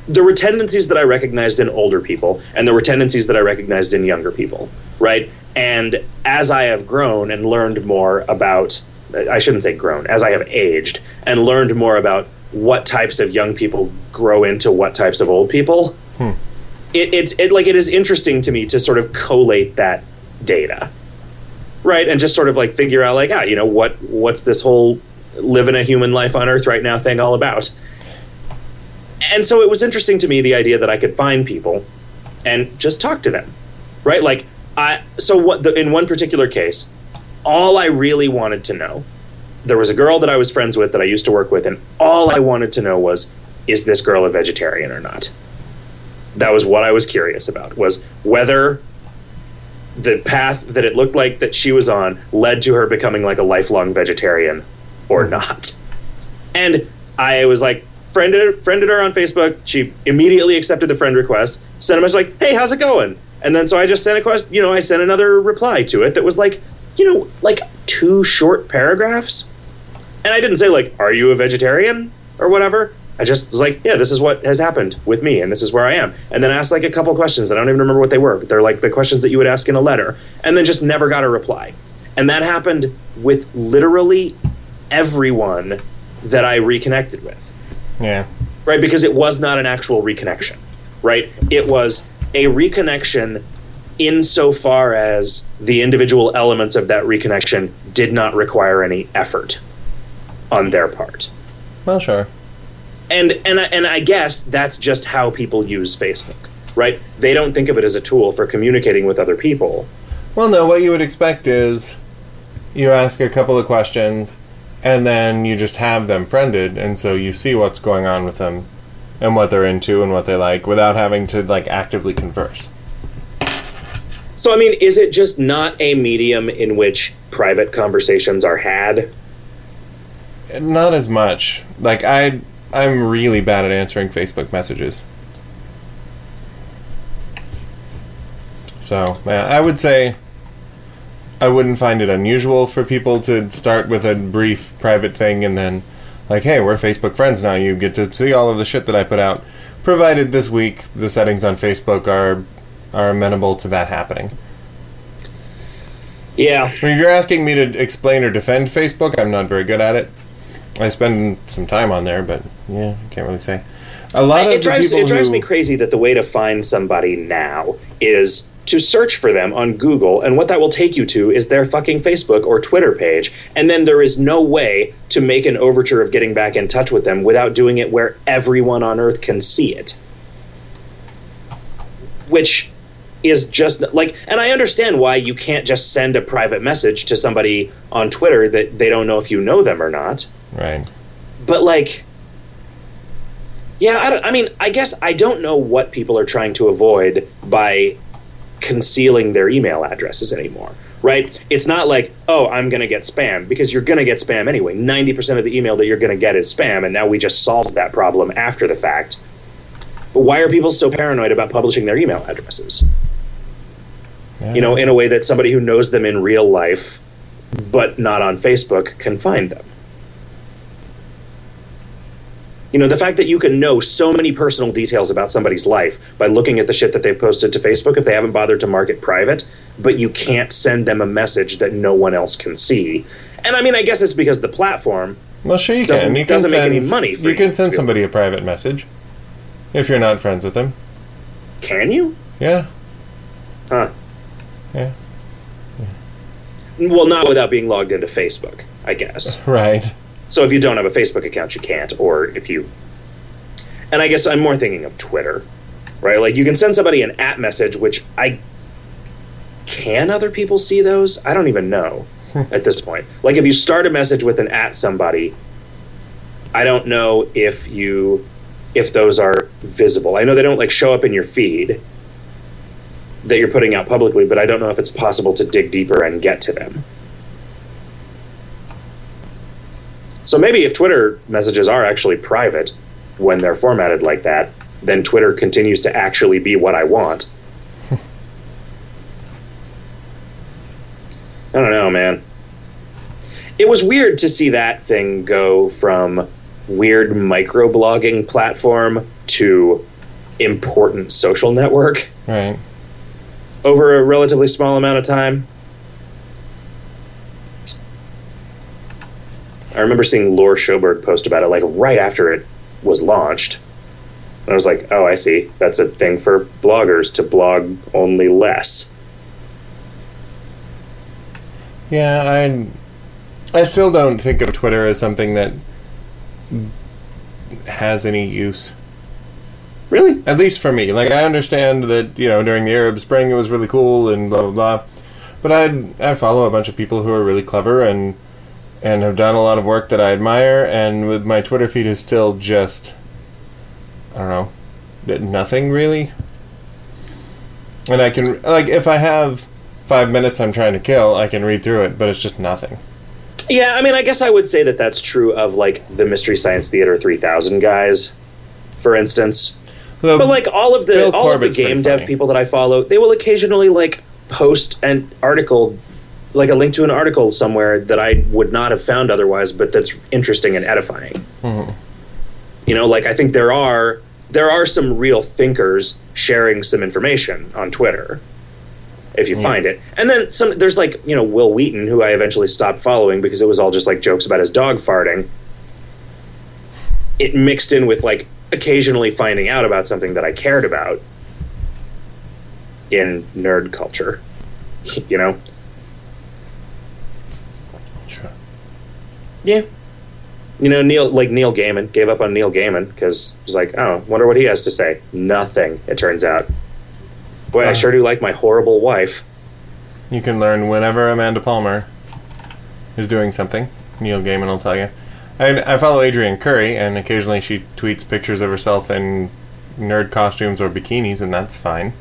there were tendencies that I recognized in older people, and there were tendencies that I recognized in younger people, right? And as I have grown and learned more about, I shouldn't say grown, as I have aged and learned more about what types of young people grow into what types of old people, it, it's it like it is interesting to me to sort of collate that data, right? And just sort of like figure out like ah, you know what what's this whole living a human life on Earth right now thing all about? And so it was interesting to me the idea that I could find people and just talk to them, right? Like I so what the, in one particular case, all I really wanted to know, there was a girl that I was friends with that I used to work with, and all I wanted to know was, is this girl a vegetarian or not? That was what I was curious about was whether the path that it looked like that she was on led to her becoming like a lifelong vegetarian or not. And I was like, friended friended her on Facebook. She immediately accepted the friend request. Sent a message like, "Hey, how's it going?" And then so I just sent a question. You know, I sent another reply to it that was like, you know, like two short paragraphs. And I didn't say like, "Are you a vegetarian?" or whatever. I just was like, "Yeah, this is what has happened with me, and this is where I am." And then asked like a couple questions. I don't even remember what they were, but they're like the questions that you would ask in a letter. And then just never got a reply. And that happened with literally everyone that I reconnected with Yeah. right? Because it was not an actual reconnection, right? It was a reconnection insofar as the individual elements of that reconnection did not require any effort on their part. Well, sure. And and I- and I guess that's just how people use Facebook, right? They don't think of it as a tool for communicating with other people. Well, no. What you would expect is you ask a couple of questions, and then you just have them friended, and so you see what's going on with them, and what they're into, and what they like, without having to like actively converse. So I mean, is it just not a medium in which private conversations are had? Not as much. Like I, I'm really bad at answering Facebook messages. So yeah, I would say I wouldn't find it unusual for people to start with a brief private thing and then, like, hey, we're Facebook friends now. You get to see all of the shit that I put out, provided this week the settings on Facebook are are amenable to that happening. Yeah, I mean, if you're asking me to explain or defend Facebook, I'm not very good at it. I spend some time on there, but yeah, I can't really say. A lot of it the drives people it drives who, me crazy that the way to find somebody now is to search for them on Google, and what that will take you to is their fucking Facebook or Twitter page, and then there is no way to make an overture of getting back in touch with them without doing it where everyone on Earth can see it. Which is just like, and I understand why you can't just send a private message to somebody on Twitter that they don't know if you know them or not right. but like yeah I, don't, I mean i guess i don't know what people are trying to avoid by concealing their email addresses anymore right? It's not like, oh, I'm going to get spam because you're going to get spam anyway. 90% of the email that you're going to get is spam, and now we just solved that problem after the fact. But why are people so paranoid about publishing their email addresses? Yeah. You know, in a way that somebody who knows them in real life, but not on Facebook, can find them. You know, the fact that you can know so many personal details about somebody's life by looking at the shit that they've posted to Facebook if they haven't bothered to mark it private, but you can't send them a message that no one else can see. And I mean, I guess it's because the platform. Well, sure you Doesn't- can. You doesn't can make any money for you you can send somebody a private message if you're not friends with them. Can you? Yeah. Huh. Yeah. Well, not without being logged into Facebook, I guess. Right. So if you don't have a Facebook account, you can't. Or if you. And I guess I'm more thinking of Twitter, right? Like you can send somebody an at message, which I. Can other people see those? I don't even know hmm. at this point. Like if you start a message with an at somebody, I don't know if you. If those are visible. I know they don't like show up in your feed that you're putting out publicly, but I don't know if it's possible to dig deeper and get to them. So maybe if Twitter messages are actually private when they're formatted like that, then Twitter continues to actually be what I want. I don't know, man. It was weird to see that thing go from weird microblogging platform to important social network Right. over a relatively small amount of time. I remember seeing Laura Schoberg post about it like right after it was launched. And I was like, oh, I see. That's a thing for bloggers to blog only less. Yeah, I I still don't think of Twitter as something that has any use. Really? At least for me. Like I understand that, you know, during the Arab Spring it was really cool and blah blah blah. But I I follow a bunch of people who are really clever and and have done a lot of work that I admire and with my Twitter feed is still just I don't know, nothing really. And I can like if I have 5 minutes I'm trying to kill, I can read through it, but it's just nothing. Yeah, I mean, I guess I would say that that's true of like the Mystery Science Theater 3000 guys, for instance. Though- But like all of the all of the game dev people that I follow, they will occasionally like post an article, like a link to an article somewhere that I would not have found otherwise, but that's interesting and edifying. Mhm. You know, like I think there are there are some real thinkers sharing some information on Twitter. If you Yeah. find it, and then some, there's like you know Wil Wheaton, who I eventually stopped following because it was all just like jokes about his dog farting. It mixed in with like occasionally finding out about something that I cared about in nerd culture. You know? Sure. Yeah. You know, Neil, like Neil Gaiman, gave up on Neil Gaiman because it was like, oh, wonder what he has to say. Nothing, it turns out. Boy, I sure do like my horrible wife. You can learn whenever Amanda Palmer is doing something. Neil Gaiman will tell you. I, I follow Adrianne Curry, and occasionally she tweets pictures of herself in nerd costumes or bikinis, and that's fine.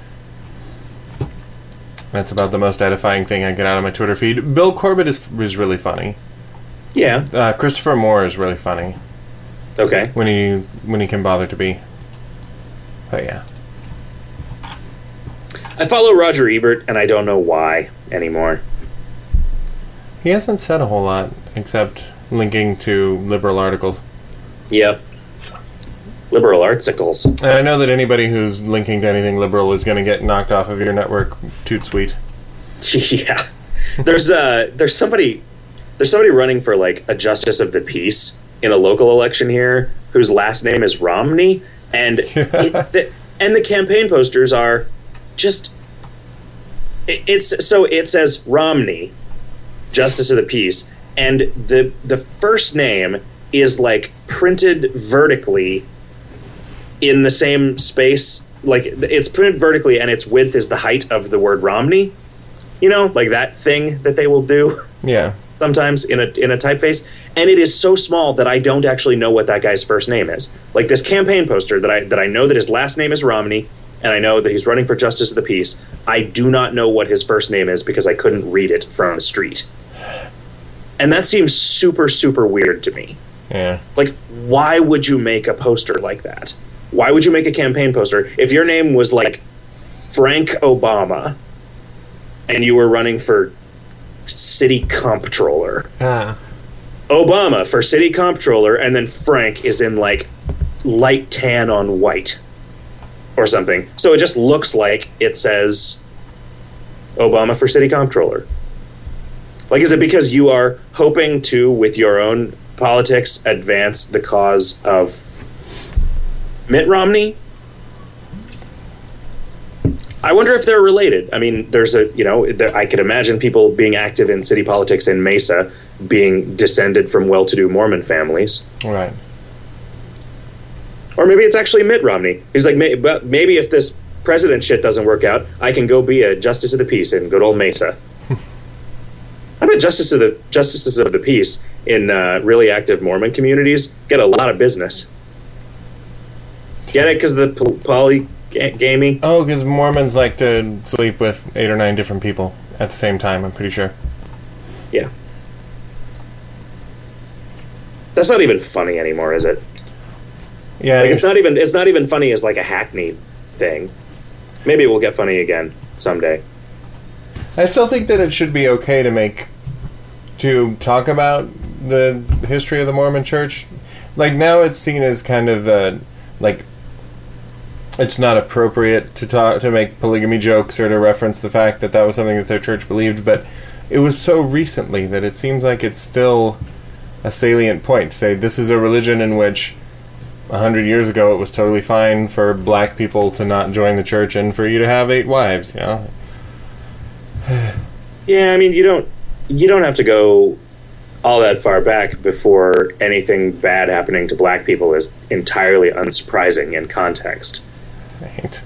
That's about the most edifying thing I get out of my Twitter feed. Bill Corbett is is really funny. Yeah. Uh, Christopher Moore is really funny Okay. when he when he can bother to be. But yeah, I follow Roger Ebert, and I don't know why anymore. he hasn't said a whole lot except linking to liberal articles. Yep. Liberal artsicles. And I know that anybody who's linking to anything liberal is going to get knocked off of your network. Toot sweet. yeah. There's uh there's somebody there's somebody running for like a justice of the peace in a local election here whose last name is Romney and it, the, and the campaign posters are just it, it's so it says Romney justice of the peace and the the first name is like printed vertically in the same space like it's printed vertically and its width is the height of the word Romney you know, like that thing that they will do Yeah. Sometimes in a in a typeface, and it is so small that I don't actually know what that guy's first name is. Like this campaign poster that I that I know that his last name is Romney, and I know that he's running for justice of the peace. I do not know what his first name is because I couldn't read it from the street. And that seems super, super weird to me. Yeah. Like, why would you make a poster like that? Why would you make a campaign poster if your name was like Frank Obama and you were running for city comptroller? Ah. Obama for city comptroller, and then Frank is in like light tan on white or something. So it just looks like it says Obama for city comptroller. Like, is it because you are hoping to, with your own politics, advance the cause of Mitt Romney? I wonder if they're related. I mean, there's a, you know, there, I could imagine people being active in city politics in Mesa being descended from well to do Mormon families. Right. Or maybe it's actually Mitt Romney. He's like, "May- but maybe if this president shit doesn't work out, I can go be a justice of the peace in good old Mesa. I bet justice of the justices of the peace in uh, really active Mormon communities get a lot of business. Get it? Because the polygamy. Oh, because Mormons like to sleep with eight or nine different people at the same time. I'm pretty sure. Yeah. That's not even funny anymore, is it? Yeah. Like, it's not even it's not even funny as like a hackneyed thing. Maybe we'll get funny again someday. I still think that it should be okay to make to talk about the history of the Mormon Church. Like now, it's seen as kind of uh, like it's not appropriate to talk to make polygamy jokes or to reference the fact that that was something that their church believed. But it was so recently that it seems like it's still a salient point say this is a religion in which a hundred years ago it was totally fine for black people to not join the church and for you to have eight wives. You know. Yeah, I mean you don't you don't have to go all that far back before anything bad happening to black people is entirely unsurprising in context. Right.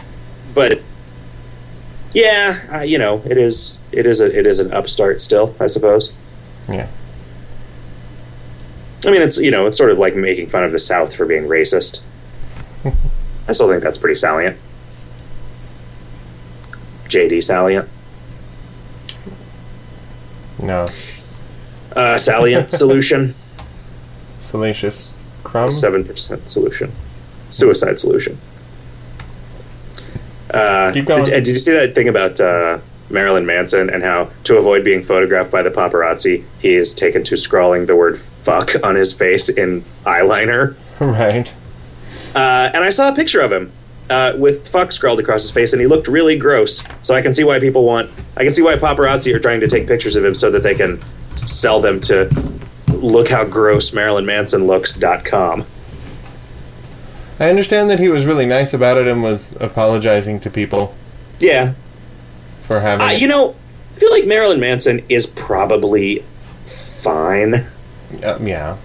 But yeah, uh, you know, it is it is a it is an upstart still, I suppose. Yeah. I mean, it's you know, it's sort of like making fun of the South for being racist. I still think that's pretty salient. JD salient, No. uh, salient solution, Salacious crumb. seven percent solution, suicide solution. Uh, Keep going. Did, did you see that thing about uh, Marilyn Manson and how to avoid being photographed by the paparazzi, he is taken to scrawling the word "fuck" on his face in eyeliner? right. Uh, and I saw a picture of him uh, with fuck scrawled across his face, and he looked really gross. So I can see why people want. I can see why paparazzi are trying to take pictures of him so that they can sell them to look how gross Marilyn Manson looks.com. I understand that he was really nice about it and was apologizing to people Yeah. for having. Uh, you know, I feel like Marilyn Manson is probably fine. Uh, yeah.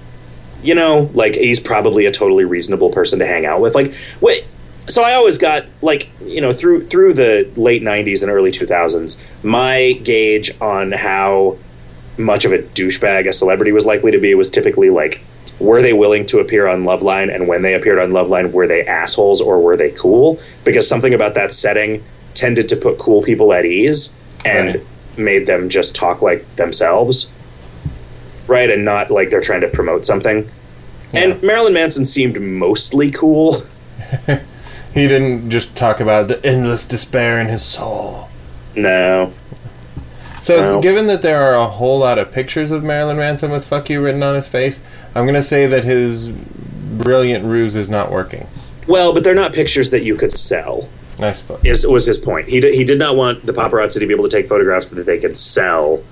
you know, like he's probably a totally reasonable person to hang out with. Like, wait, so I always got like, you know, through through the late '90s and early 2000s, my gauge on how much of a douchebag a celebrity was likely to be was typically like, were they willing to appear on Loveline, and when they appeared on Loveline, were they assholes or were they cool? Because something about that setting tended to put cool people at ease and Right. made them just talk like themselves right? And not like they're trying to promote something. And Marilyn Manson seemed mostly cool. He didn't just talk about the endless despair in his soul. No. So, Well- given that there are a whole lot of pictures of Marilyn Manson with "fuck you" written on his face, I'm going to say that his brilliant ruse is not working. Well, but they're not pictures that you could sell. I suppose. Is was his point? He did, he did not want the paparazzi to be able to take photographs that they could sell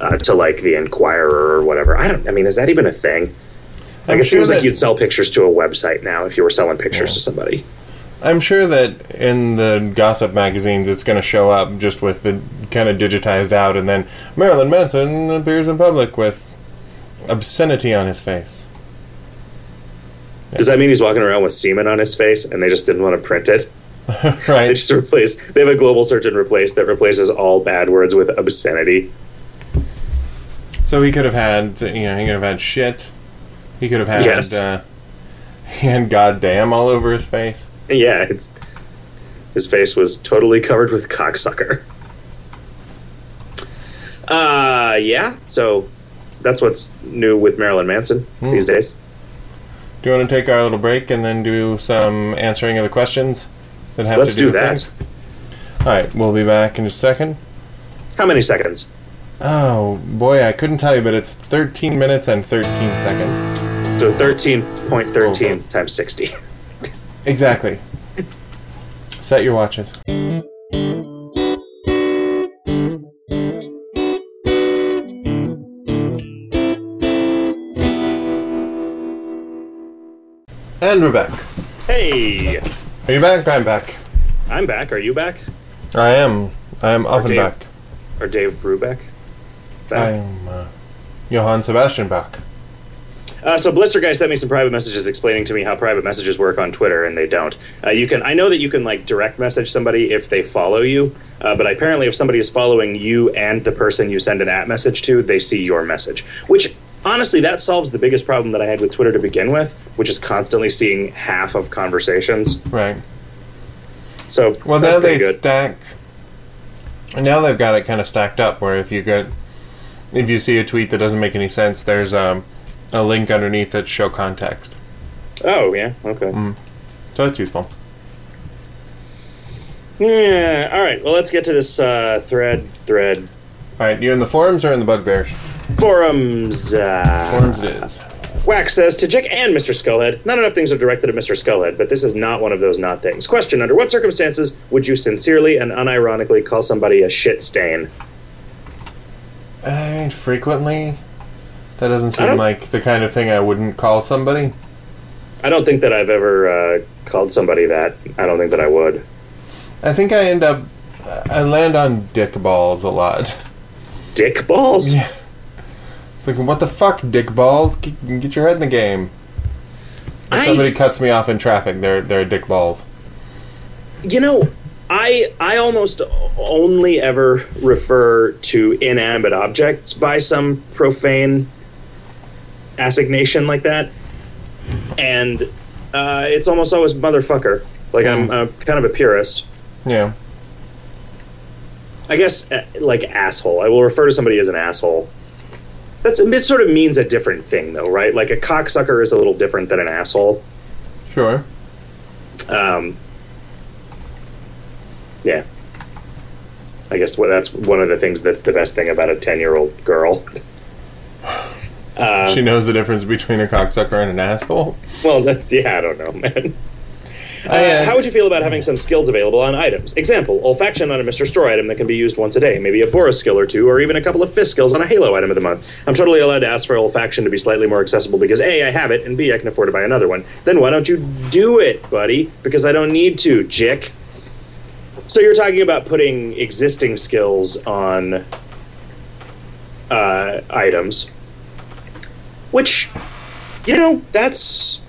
uh, to like the Enquirer or whatever. I don't. I mean, is that even a thing? Like I'm it sure seems like you'd sell pictures to a website now if you were selling pictures Yeah. to somebody. I'm sure that in the gossip magazines, it's going to show up just with the kind of digitized out, and then Marilyn Manson appears in public with obscenity on his face. Does that mean he's walking around with semen on his face and they just didn't want to print it? Right. They just replace. They have a global search and replace that replaces all bad words with obscenity. So he could have had, you know, he could have had shit. He could have had, Yes. uh, he had goddamn all over his face. Yeah, it's His face was totally covered with cocksucker. Uh, yeah. So that's what's new with Marilyn Manson Hmm. these days. Do you want to take our little break and then do some answering of the questions that have Let's to do, do with that. things? All right, we'll be back in just a second. How many seconds? Oh boy, I couldn't tell you, but it's 13 minutes and 13 seconds. So thirteen point thirteen times sixty. Exactly. Set your watches. And we're back. Hey, Are you back? I'm back. I'm back. Are you back? I am. I am often Dave. back. Or Dave Brubeck? I Back. am uh, Johann Sebastian Bach. Uh, so Blister guy sent me some private messages explaining to me how private messages work on Twitter, and they don't. Uh, you can I know that you can like direct message somebody if they follow you, uh, but apparently if somebody is following you and the person you send an at message to, they see your message. Which honestly, that solves the biggest problem that I had with Twitter to begin with, which is constantly seeing half of conversations. Right. So Well, now they good. stack. Now they've got it kind of stacked up where if you get, if you see a tweet that doesn't make any sense, there's um, a link underneath that show context. oh yeah, okay. So it's useful. Yeah. All right. Well, let's get to this uh, thread. Thread All right, you in the forums or in the bugbears? forums. Uh, Forums it is. Wax says to Jick and Mr. Skullhead, not enough things are directed at Mr. Skullhead, but this is not one of those not things. Question Under what circumstances would you sincerely and unironically call somebody a shit stain? Mean, frequently. That doesn't seem like the kind of thing I wouldn't call somebody. I don't think that I've ever uh, called somebody that. I don't think that I would. I think I end up. I land on dick balls a lot. Dick balls? Yeah. It's like, what the fuck, dick balls? Get, get your head in the game. If I- somebody cuts me off in traffic, they're they're dick balls. You know, I I almost only ever refer to inanimate objects by some profane assignation like that, and uh, it's almost always motherfucker. Like I'm uh, kind of a purist. Yeah. I guess uh, like asshole. I will refer to somebody as an asshole. That's it. Sort of means a different thing, though, right? Like a cocksucker is a little different than an asshole. Sure. Um, yeah. I guess what that's one of the things that's the best thing about a ten-year-old girl. Uh, she knows the difference between a cocksucker and an asshole. well, that, yeah, I don't know, man. Uh, uh, how would you feel about having some skills available on items? Example: olfaction on a Mr. Store item that can be used once a day, maybe a Boris skill or two, or even a couple of fist skills on a Halo item of the month. I'm totally allowed to ask for olfaction to be slightly more accessible because a, I have it, and b, I can afford to buy another one. Then why don't you do it, buddy? Because I don't need to, Jick. So you're talking about putting existing skills on uh, items, which, you know, that's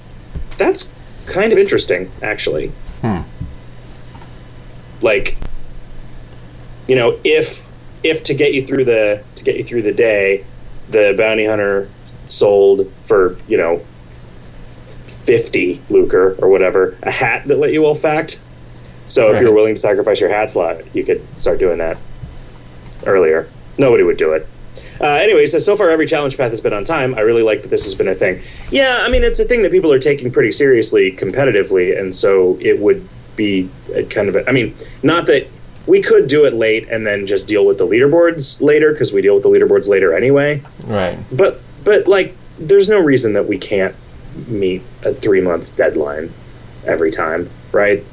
that's kind of interesting, actually. Hmm. Like, you know, if if to get you through the to get you through the day, the bounty hunter sold for you know fifty lucre or whatever a hat that let you olfact. So if you're willing to sacrifice your hat slot, you could start doing that earlier. Nobody would do it. Uh, anyway, so so far every challenge path has been on time. I really like that this has been a thing. Yeah, I mean it's a thing that people are taking pretty seriously competitively, and so it would be a kind of. A, I mean, not that we could do it late and then just deal with the leaderboards later because we deal with the leaderboards later anyway. Right. But but like, there's no reason that we can't meet a three month deadline every time, right?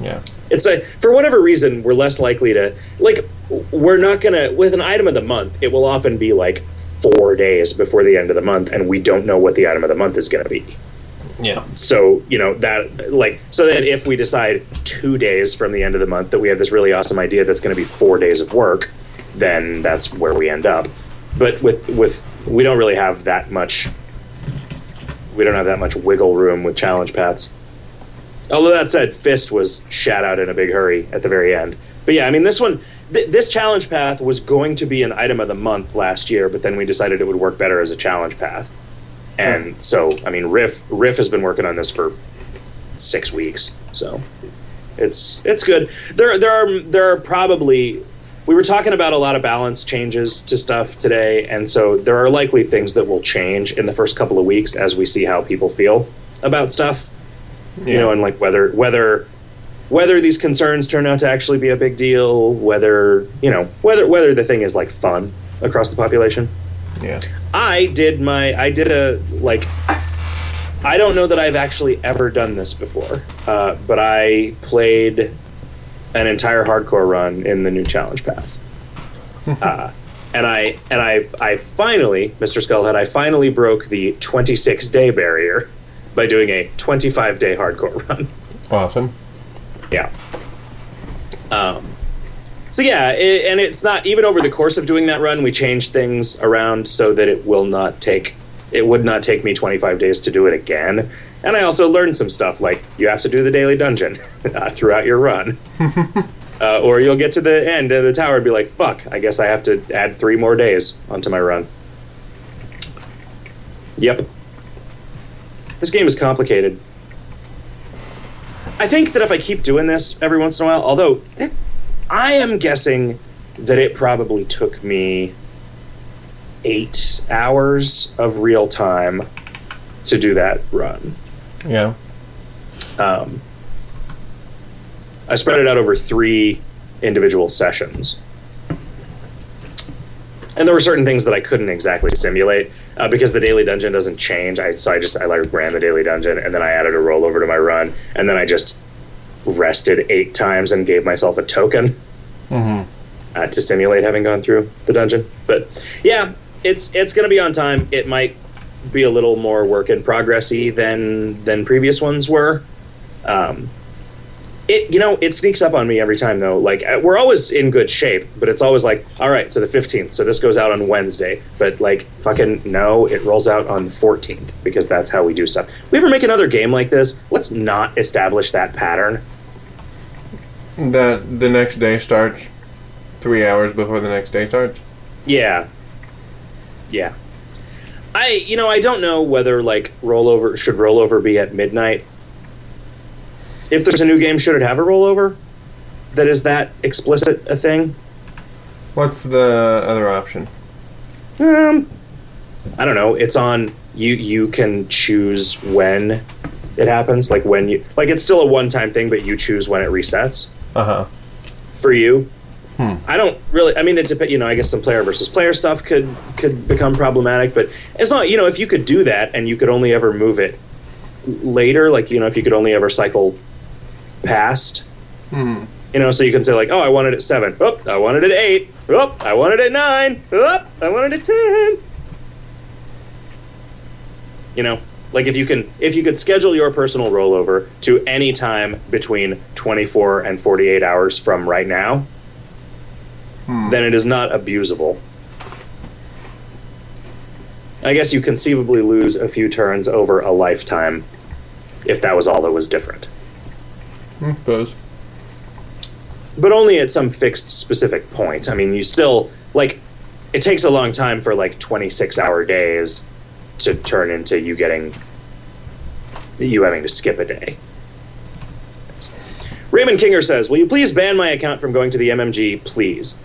Yeah. it's like for whatever reason we're less likely to like we're not gonna with an item of the month it will often be like four days before the end of the month and we don't know what the item of the month is gonna be. Yeah. so you know that like so that if we decide two days from the end of the month that we have this really awesome idea that's going to be four days of work then that's where we end up. But with with we don't really have that much we don't have that much wiggle room with challenge paths. Although that said fist was shat out in a big hurry at the very end. But yeah i mean this one th- this challenge path was going to be an item of the month last year but then we decided it would work better as a challenge path and so I mean, Riff Riff has been working on this for six weeks. So It's it's good. There there are there are probably we were talking about a lot of balance changes to stuff today, and so there are likely things that will change in the first couple of weeks as we see how people feel about stuff. You know, and like whether whether whether these concerns turn out to actually be a big deal, whether you know whether whether the thing is like fun across the population. Yeah. I did my I did a like I don't know that I've actually ever done this before, uh, but I played an entire hardcore run in the new challenge path, uh, and I and I I finally, Mr. Skullhead, I finally broke the 26 day barrier by doing a 25 day hardcore run. Awesome. Yeah. Um, so yeah, i and it's not even over the course of doing that run. We changed things around so that it will not take. It would not take me 25 days to do it again. And I also learned some stuff like you have to do the daily dungeon uh, throughout your run, uh, or you'll get to the end of the tower and be like, "Fuck! I guess I have to add three more days onto my run." Yep. This game is complicated. I think that if I keep doing this every once in a while, although it, I am guessing that it probably took me eight hours of real time to do that run. Yeah. Um, I spread it out over three individual sessions. And there were certain things that I couldn't exactly simulate uh, because the daily dungeon doesn't change. I so I just I like ran the daily dungeon and then I added a rollover to my run and then I just rested eight times and gave myself a token Mm-hmm. uh, to simulate having gone through the dungeon. But yeah, it's it's going to be on time. It might be a little more work in progressy than than previous ones were. Um, it you know it sneaks up on me every time though. Like uh, we're always in good shape, but it's always like all right, so the fifteenth, so this goes out on Wednesday. But like fucking no, it rolls out on the fourteenth because that's how we do stuff. We ever make another game like this? Let's not establish that pattern. That the next day starts three hours before the next day starts. Yeah. Yeah. I you know, I don't know whether like rollover should rollover be at midnight. If there's a new game, should it have a rollover? That is that explicit a thing? What's the other option? Um I don't know. It's on you you can choose when it happens, like when you like it's still a one time thing, but you choose when it resets. Uh huh. for you. Hmm. I don't really. I mean, it depends. you know. I guess some player versus player stuff could could become problematic, but it's not. You know, if you could do that and you could only ever move it later, like you know, if you could only ever cycle past, Hmm. you know, so you can say like, oh, I wanted it at seven. Oh, I wanted it at eight. Oh, I wanted it at nine. Oh, I wanted it at ten. You know, like if you can, if you could schedule your personal rollover to any time between 24 and 48 hours from right now, Hmm. then it is not abusable. I guess you conceivably lose a few turns over a lifetime if that was all that was different. I suppose. but only at some fixed specific point. I mean, you still like it takes a long time for like 26 hour days to turn into you getting you having to skip a day. Raymond Kinger says, "Will you please ban my account from going to the MMG, please?"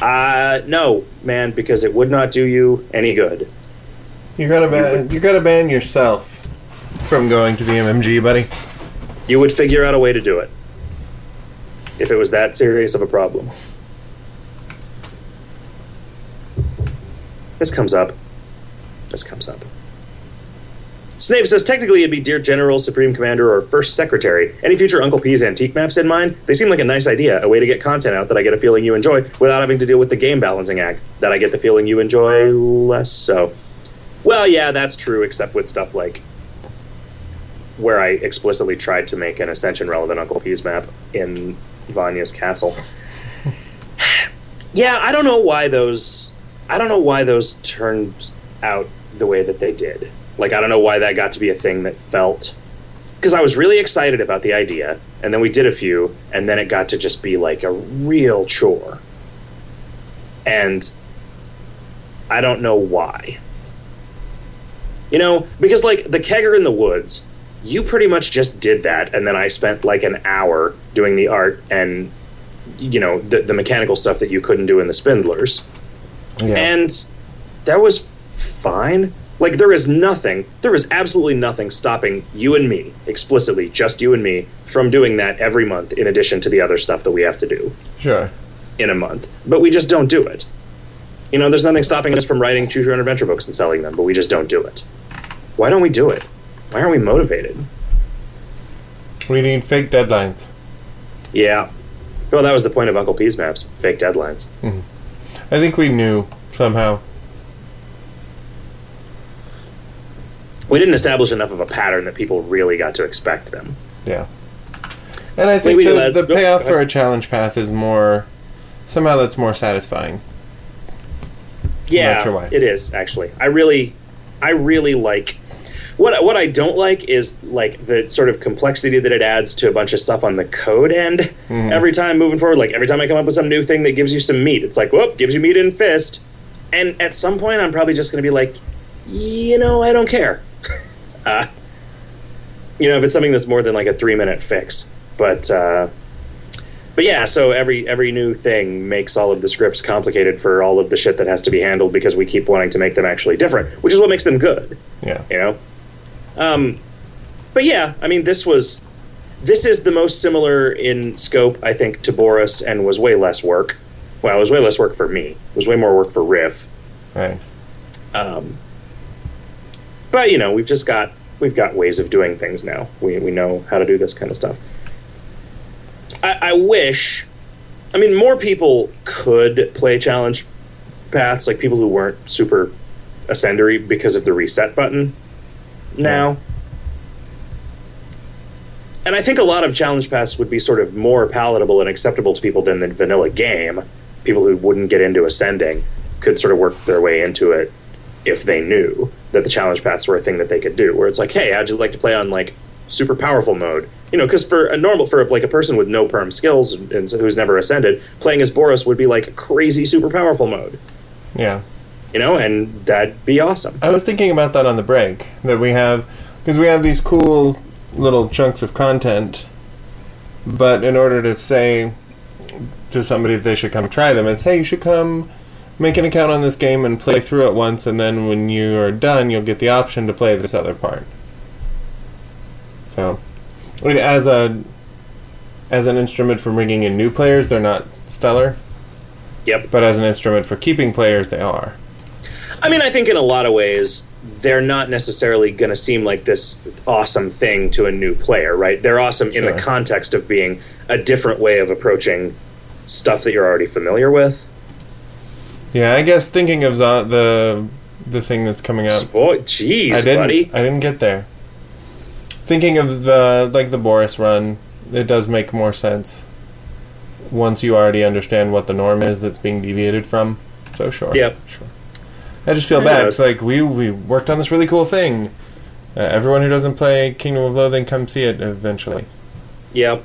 Uh, no, man, because it would not do you any good. You gotta ban. You gotta ban yourself from going to the MMG, buddy. You would figure out a way to do it if it was that serious of a problem. This comes up. This comes up. Snave says technically it'd be Dear General, Supreme Commander, or First Secretary. Any future Uncle P's antique maps in mind? They seem like a nice idea, a way to get content out that I get a feeling you enjoy without having to deal with the game balancing act that I get the feeling you enjoy less so. Well, yeah, that's true, except with stuff like where I explicitly tried to make an Ascension relevant Uncle P's map in Vanya's castle. yeah, I don't know why those I don't know why those turned out the way that they did. Like I don't know why that got to be a thing that felt because I was really excited about the idea and then we did a few and then it got to just be like a real chore. And I don't know why. You know, because like the kegger in the woods you pretty much just did that, and then I spent like an hour doing the art and you know the, the mechanical stuff that you couldn't do in the Spindlers, Yeah. and that was fine. Like there is nothing, there is absolutely nothing stopping you and me, explicitly just you and me, from doing that every month. In addition to the other stuff that we have to do sure. in a month, but we just don't do it. You know, there's nothing stopping us from writing choose your own adventure books and selling them, but we just don't do it. Why don't we do it? Why aren't we motivated? We need fake deadlines. Yeah. Well, that was the point of Uncle P's maps fake deadlines. Mm-hmm. I think we knew somehow. We didn't establish enough of a pattern that people really got to expect them. Yeah. And I think do the, the oh, payoff go for a challenge path is more somehow that's more satisfying. Yeah, sure it is actually. I really, I really like. What what I don't like is like the sort of complexity that it adds to a bunch of stuff on the code end. Mhm. Every time moving forward, like every time I come up with some new thing that gives you some meat, it's like, whoop, gives you meat in fist. And at some point, I'm probably just going to be like, you know, I don't care. uh, you know, if it's something that's more than like a three minute fix, but. Uh, but yeah, so every every new thing makes all of the scripts complicated for all of the shit that has to be handled because we keep wanting to make them actually different, which is what makes them good, Yeah. you know. Um, but yeah, I mean, this was this is the most similar in scope, I think, to Boris, and was way less work. Well, it was way less work for me. It was way more work for Riff. Right. Um, but you know, we've just got we've got ways of doing things now. We we know how to do this kind of stuff. I, I wish, I mean, more people could play challenge paths, like people who weren't super ascendery because of the reset button. Now. And I think a lot of challenge paths would be sort of more palatable and acceptable to people than the vanilla game. People who wouldn't get into ascending could sort of work their way into it if they knew that the challenge paths were a thing that they could do. Where it's like, hey, how'd you like to play on like super powerful mode? You know, because for a normal, for like a person with no perm skills and who's never ascended, playing as Boris would be like crazy super powerful mode. Yeah. You know, and that'd be awesome. I was thinking about that on the break that we have because we have these cool little chunks of content, but in order to say to somebody that they should come try them, it's hey, you should come make an account on this game and play through it once, and then when you are done, you'll get the option to play this other part. So, I mean, as a as an instrument for bringing in new players, they're not stellar, Yep. but as an instrument for keeping players, they are. I mean, I think in a lot of ways, they're not necessarily going to seem like this awesome thing to a new player, right? They're awesome in the context of being a different way of approaching stuff that you're already familiar with. Yeah, I guess thinking of the the thing that's coming up. Boy, jeez, I didn't. buddy. I didn't get there. Thinking of the like the Boris run, it does make more sense once you already understand what the norm is that's being deviated from. So sure. Yep. Sure. I just feel bad. know. It's like we we worked on this really cool thing. Uh, everyone who doesn't play Kingdom of Loathing, come see it eventually. Yeah,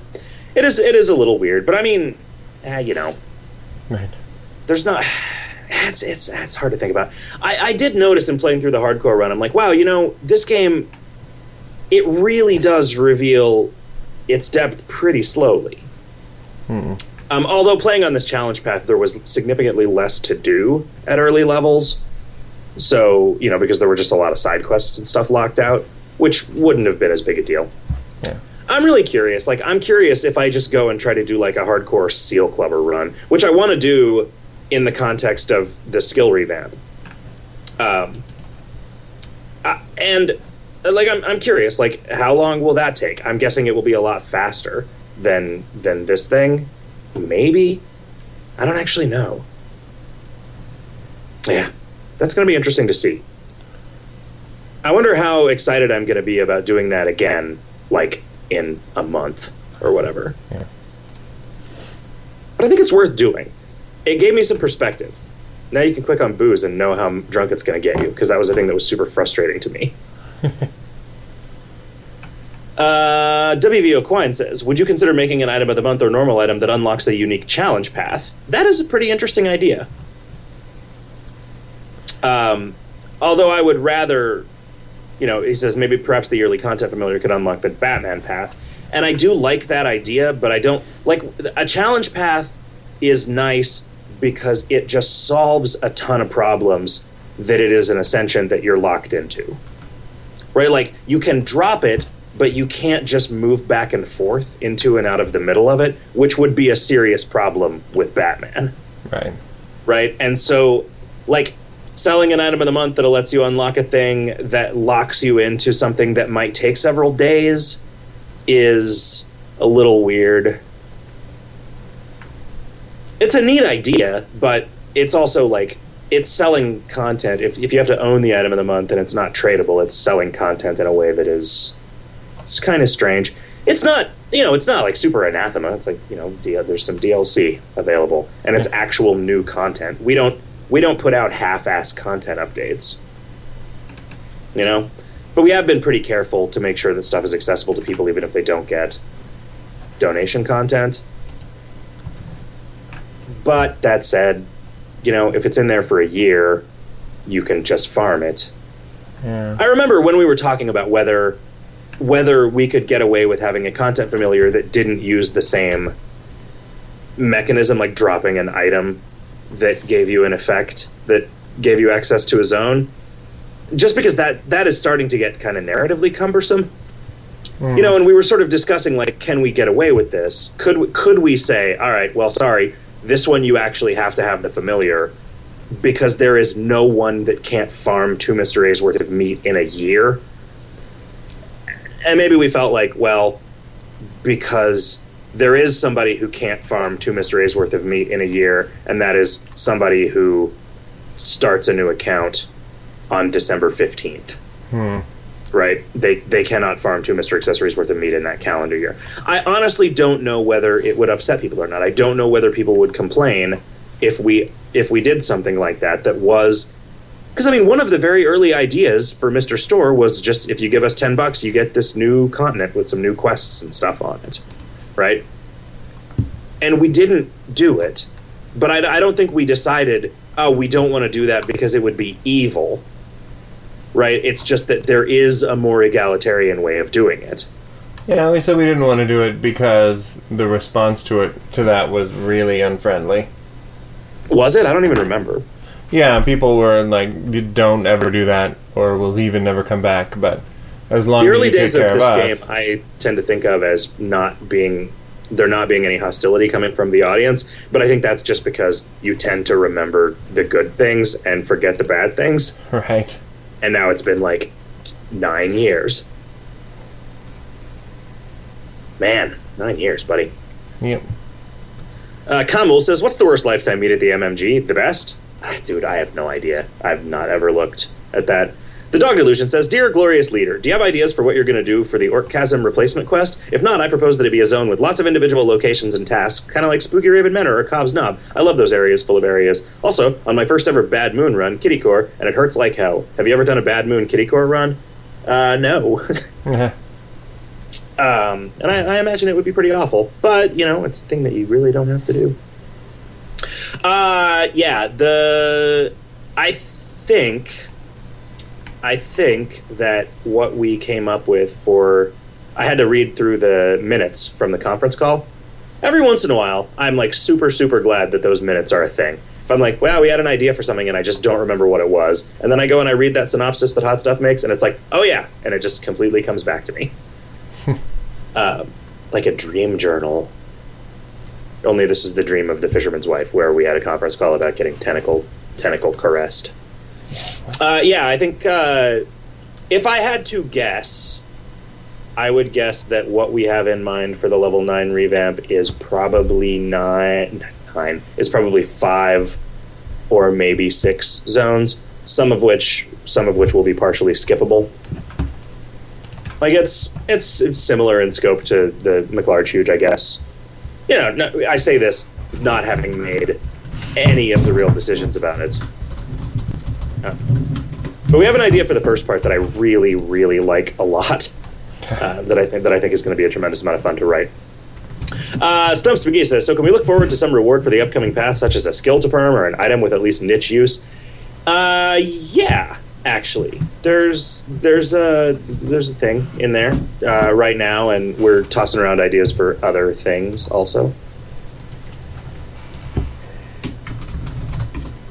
it is. It is a little weird, but I mean, eh, you know, Right. there's not. It's it's it's hard to think about. I, I did notice in playing through the hardcore run, I'm like, wow, you know, this game, it really does reveal its depth pretty slowly. Hmm. Um, although playing on this challenge path, there was significantly less to do at early levels. So you know, because there were just a lot of side quests and stuff locked out, which wouldn't have been as big a deal. Yeah. I'm really curious. Like, I'm curious if I just go and try to do like a hardcore Seal Clubber run, which I want to do in the context of the skill revamp. Um, and like, I'm, I'm curious. Like, how long will that take? I'm guessing it will be a lot faster than than this thing. Maybe. I don't actually know. Yeah, that's going to be interesting to see. I wonder how excited I'm going to be about doing that again, like in a month or whatever. Yeah. But I think it's worth doing. It gave me some perspective. Now you can click on booze and know how drunk it's going to get you, because that was a thing that was super frustrating to me. Uh, WVO Quine says, "Would you consider making an item of the month or normal item that unlocks a unique challenge path? That is a pretty interesting idea. Um, although I would rather you know, he says maybe perhaps the yearly content familiar could unlock the Batman path. And I do like that idea, but I don't like a challenge path is nice because it just solves a ton of problems that it is an ascension that you're locked into. Right? Like you can drop it, but you can't just move back and forth into and out of the middle of it, which would be a serious problem with Batman. Right. Right? And so like selling an item of the month that lets you unlock a thing that locks you into something that might take several days is a little weird. It's a neat idea, but it's also like it's selling content. If, if you have to own the item of the month and it's not tradable, it's selling content in a way that is it's kind of strange. It's not you know it's not like super anathema. It's like you know there's some DLC available and it's actual new content. We don't we don't put out half-ass content updates. You know, but we have been pretty careful to make sure that stuff is accessible to people even if they don't get donation content. But that said, you know, if it's in there for a year, you can just farm it. Yeah. I remember when we were talking about whether whether we could get away with having a content familiar that didn't use the same mechanism like dropping an item that gave you an effect that gave you access to a zone just because that that is starting to get kind of narratively cumbersome Mm. you know and we were sort of discussing like can we get away with this could we, could we say all right well sorry this one you actually have to have the familiar because there is no one that can't farm two Mr. A's worth of meat in a year. And maybe we felt like, well, because there is somebody who can't farm two Mr. A's worth of meat in a year, and that is somebody who starts a new account on December 15th. Hmm. Right? They they cannot farm two Mr. Accessories worth of meat in that calendar year. I honestly don't know whether it would upset people or not. I don't know whether people would complain if we if we did something like that that was because I mean one of the very early ideas for Mr. Store was just if you give us 10 bucks you get this new continent with some new quests and stuff on it. Right? And we didn't do it. But I, I don't think we decided, oh, we don't want to do that because it would be evil right? It's just that there is a more egalitarian way of doing it. Yeah, we said we didn't want to do it because the response to it to that was really unfriendly. Was it? I don't even remember. Yeah, people were like, "Don't ever do that, or we'll leave and never come back." But as long The as early take days of this of game, I tend to think of as not being there not being any hostility coming from the audience, but I think that's just because you tend to remember the good things and forget the bad things. right? And now it's been like nine years. Man, nine years, buddy. Yep. Uh, Kamul says, "What's the worst lifetime meat at the MMG? The best? Ah, dude, I have no idea. I've not ever looked at that." The Dog Illusion says, "Dear glorious leader, do you have ideas for what you're going to do for the Orcchasm replacement quest? If not, I propose that it be a zone with lots of individual locations and tasks, kind of like Spookyraven Manor or Cobb's Knob. I love those areas full of areas. Also, on my first ever Bad Moon run, Kitty Core, and it hurts like hell. Have you ever done a Bad Moon Kitty Core run? Uh, no." Um, and I, I imagine it would be pretty awful, but you know, it's a thing that you really don't have to do. Uh, yeah, the I think I think that what we came up with for I had to read through the minutes from the conference call. Every once in a while, I'm like super super glad that those minutes are a thing. If I'm like, wow, we had an idea for something and I just don't remember what it was, and then I go and I read that synopsis that Hot Stuff makes, and it's like, oh yeah, and it just completely comes back to me um, like a dream journal. Only this is the dream of the fisherman's wife, where we had a conference call about getting tentacle tentacle caressed. Uh, yeah, I think uh, if I had to guess, I would guess that what we have in mind for the level nine revamp is probably nine. Nine is probably five or maybe six zones. Some of which, some of which will be partially skippable. Like it's it's, similar in scope to the McLarge Huge, I guess. You know, no, I say this not having made any of the real decisions about it. But we have an idea for the first part that I really, really like a lot. Uh, that I think that I think is going to be a tremendous amount of fun to write. Uh, Stumps McGee says, "So can we look forward to some reward for the upcoming pass, such as a skill to perm or an item with at least niche use?" Uh, yeah, actually. There's there's a there's a thing in there uh, right now, and we're tossing around ideas for other things also.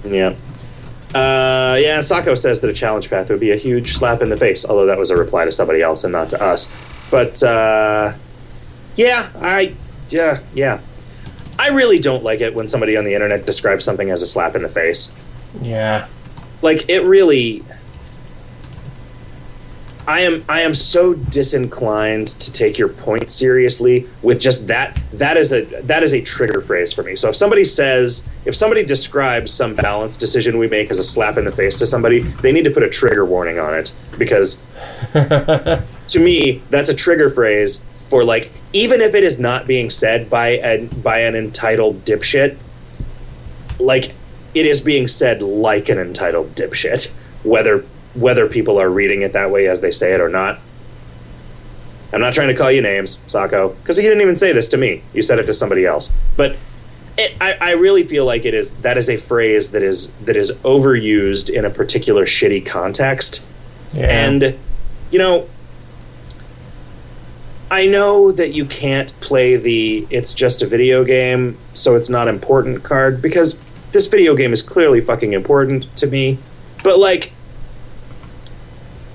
Yeah. Uh, yeah, Sako says that a challenge path would be a huge slap in the face, although that was a reply to somebody else and not to us. But uh, yeah, I yeah yeah, I really don't like it when somebody on the internet describes something as a slap in the face. Yeah. Like it really. I am I am so disinclined to take your point seriously with just that that is a that is a trigger phrase for me. So if somebody says if somebody describes some balance decision we make as a slap in the face to somebody, they need to put a trigger warning on it because to me that's a trigger phrase for like even if it is not being said by a by an entitled dipshit, like it is being said like an entitled dipshit, whether whether people are reading it that way as they say it or not. I'm not trying to call you names, Sako, because he didn't even say this to me. You said it to somebody else. But it, I, I really feel like it is that is a phrase that is that is overused in a particular shitty context. Yeah. And you know, I know that you can't play the it's just a video game, so it's not important card because this video game is clearly fucking important to me. But like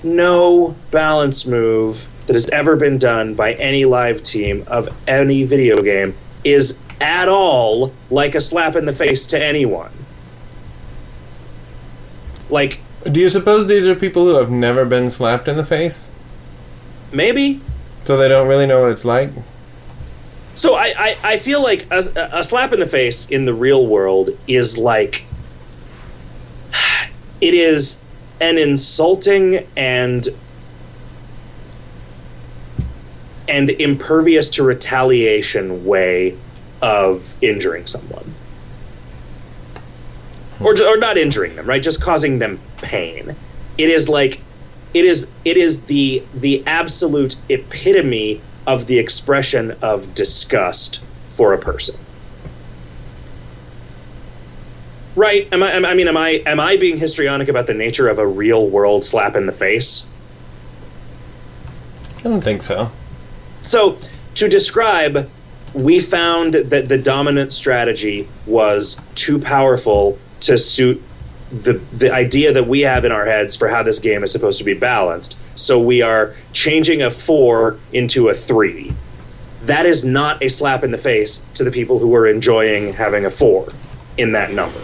no balance move that has ever been done by any live team of any video game is at all like a slap in the face to anyone. Like Do you suppose these are people who have never been slapped in the face? maybe So they don't really know what it's like? So I, I, I feel like a, a slap in the face in the real world is like it is an insulting and and impervious to retaliation way of injuring someone. Or, or not injuring them right? Just causing them pain. It is like it is it is the the absolute epitome of the expression of disgust for a person right am I, am, I mean am i am i being histrionic about the nature of a real world slap in the face I don't think so. So, to describe, we found that the dominant strategy was too powerful to suit the the idea that we have in our heads for how this game is supposed to be balanced. So we are changing a 4 into a 3. That is not a slap in the face to the people who are enjoying having a 4 in that number.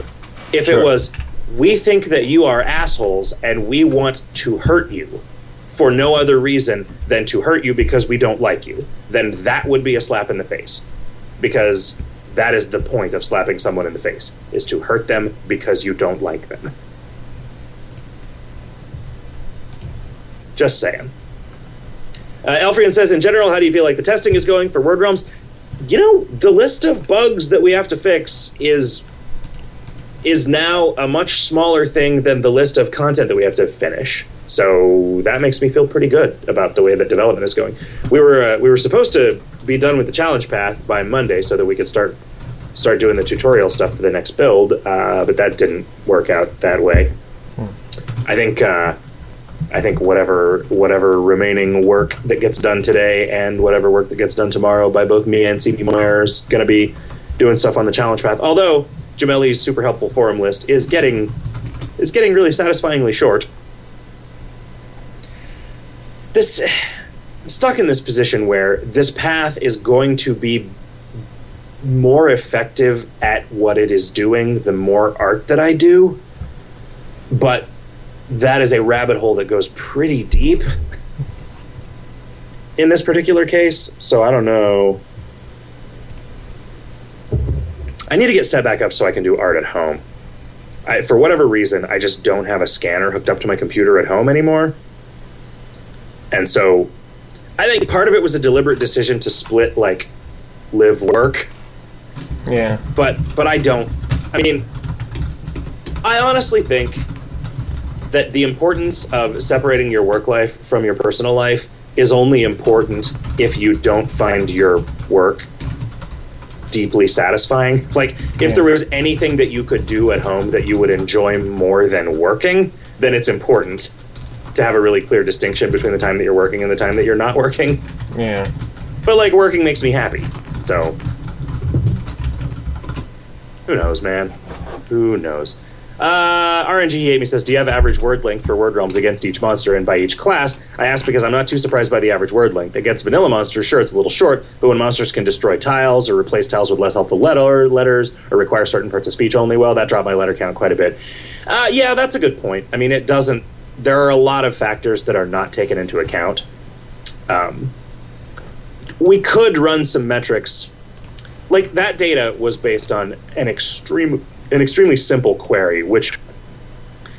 If Sure. it was we think that you are assholes and we want to hurt you for no other reason than to hurt you because we don't like you, then that would be a slap in the face. Because that is the point of slapping someone in the face, is to hurt them because you don't like them. Just saying. Uh, Elfrian says, in general, how do you feel like the testing is going for Word Realms? You know, the list of bugs that we have to fix is is now a much smaller thing than the list of content that we have to finish. So that makes me feel pretty good about the way that development is going. We were uh, we were supposed to be done with the challenge path by Monday so that we could start start doing the tutorial stuff for the next build, uh, but that didn't work out that way. I think uh, I think whatever whatever remaining work that gets done today and whatever work that gets done tomorrow by both me and CDMoyer is going to be doing stuff on the challenge path. Although Jameli's super helpful forum list is getting is getting really satisfyingly short. This I'm stuck in this position where this path is going to be more effective at what it is doing the more art that I do. But that is a rabbit hole that goes pretty deep in this particular case. So I don't know. I need to get set back up so I can do art at home. I, for whatever reason, I just don't have a scanner hooked up to my computer at home anymore. And so I think part of it was a deliberate decision to split like live work Yeah. but but I don't. I mean, I honestly think that the importance of separating your work life from your personal life is only important if you don't find your work deeply satisfying. Like if Yeah. there was anything that you could do at home that you would enjoy more than working, then it's important to have a really clear distinction between the time that you're working and the time that you're not working. Yeah. But like working makes me happy. So who knows, man? Who knows? Uh, RNG Amy says, "Do you have average word length for word realms against each monster and by each class?" I ask because I'm not too surprised by the average word length. Against vanilla monsters, sure, it's a little short, but when monsters can destroy tiles or replace tiles with less helpful letter letters or require certain parts of speech only, well, that dropped my letter count quite a bit. Uh, yeah, that's a good point. I mean, it doesn't. There are a lot of factors that are not taken into account. Um, we could run some metrics like that data was based on an extreme an extremely simple query which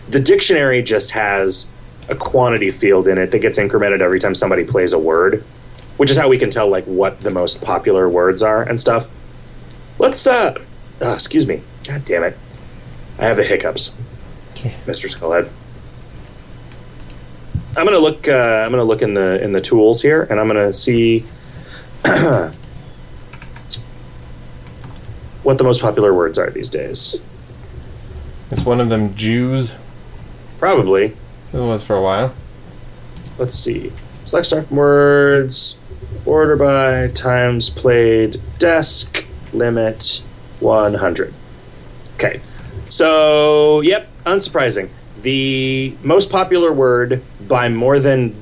the dictionary just has a quantity field in it that gets incremented every time somebody plays a word which is how we can tell like what the most popular words are and stuff. Let's uh oh, excuse me. God damn it. I have the hiccups. Okay. mr skullhead. I'm gonna look uh, i'm gonna look in the in the tools here and i'm gonna see what the most popular words are these days. It's one of them Jews? Probably. It was for a while. Let's see. Select start from words. Order by times played. Desc limit 100. Okay. So, yep, unsurprising. The most popular word by more than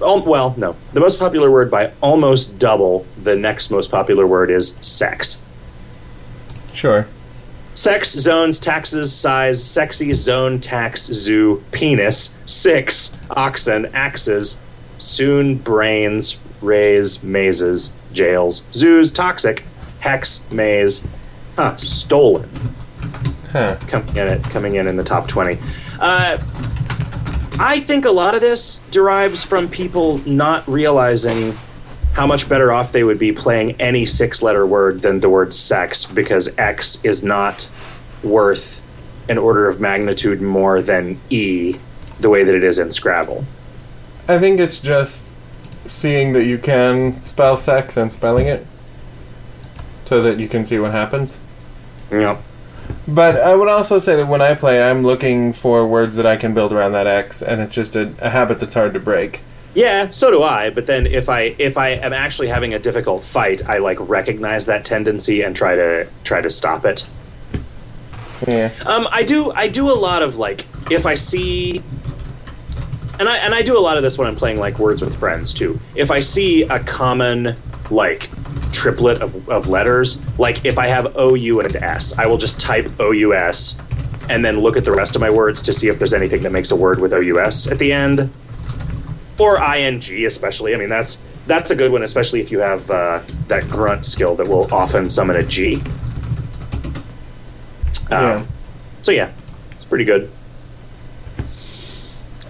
Oh, well, no. The most popular word by almost double the next most popular word is sex. Sure. Sex, zones, taxes, size, sexy, zone, tax, zoo, penis, six, oxen, axes, soon, brains, rays, mazes, jails, zoos, toxic, hex, maze, huh, stolen. Huh. Coming in coming in in the top twenty. Uh, I think a lot of this derives from people not realizing how much better off they would be playing any six letter word than the word sex because X is not worth an order of magnitude more than E the way that it is in Scrabble. I think it's just seeing that you can spell sex and spelling it so that you can see what happens. Yep. But I would also say that when I play, I'm looking for words that I can build around that X, and it's just a, a habit that's hard to break. Yeah, so do I. But then if I if I am actually having a difficult fight, I like recognize that tendency and try to try to stop it. Yeah. Um, I do I do a lot of like if I see and I and I do a lot of this when I'm playing like words with friends too. If I see a common like triplet of, of letters, like if I have O U and S, I will just type O U S and then look at the rest of my words to see if there's anything that makes a word with O U S at the end. Or ing especially. I mean that's that's a good one, especially if you have uh, that grunt skill that will often summon a G. Um, Yeah. So yeah, it's pretty good.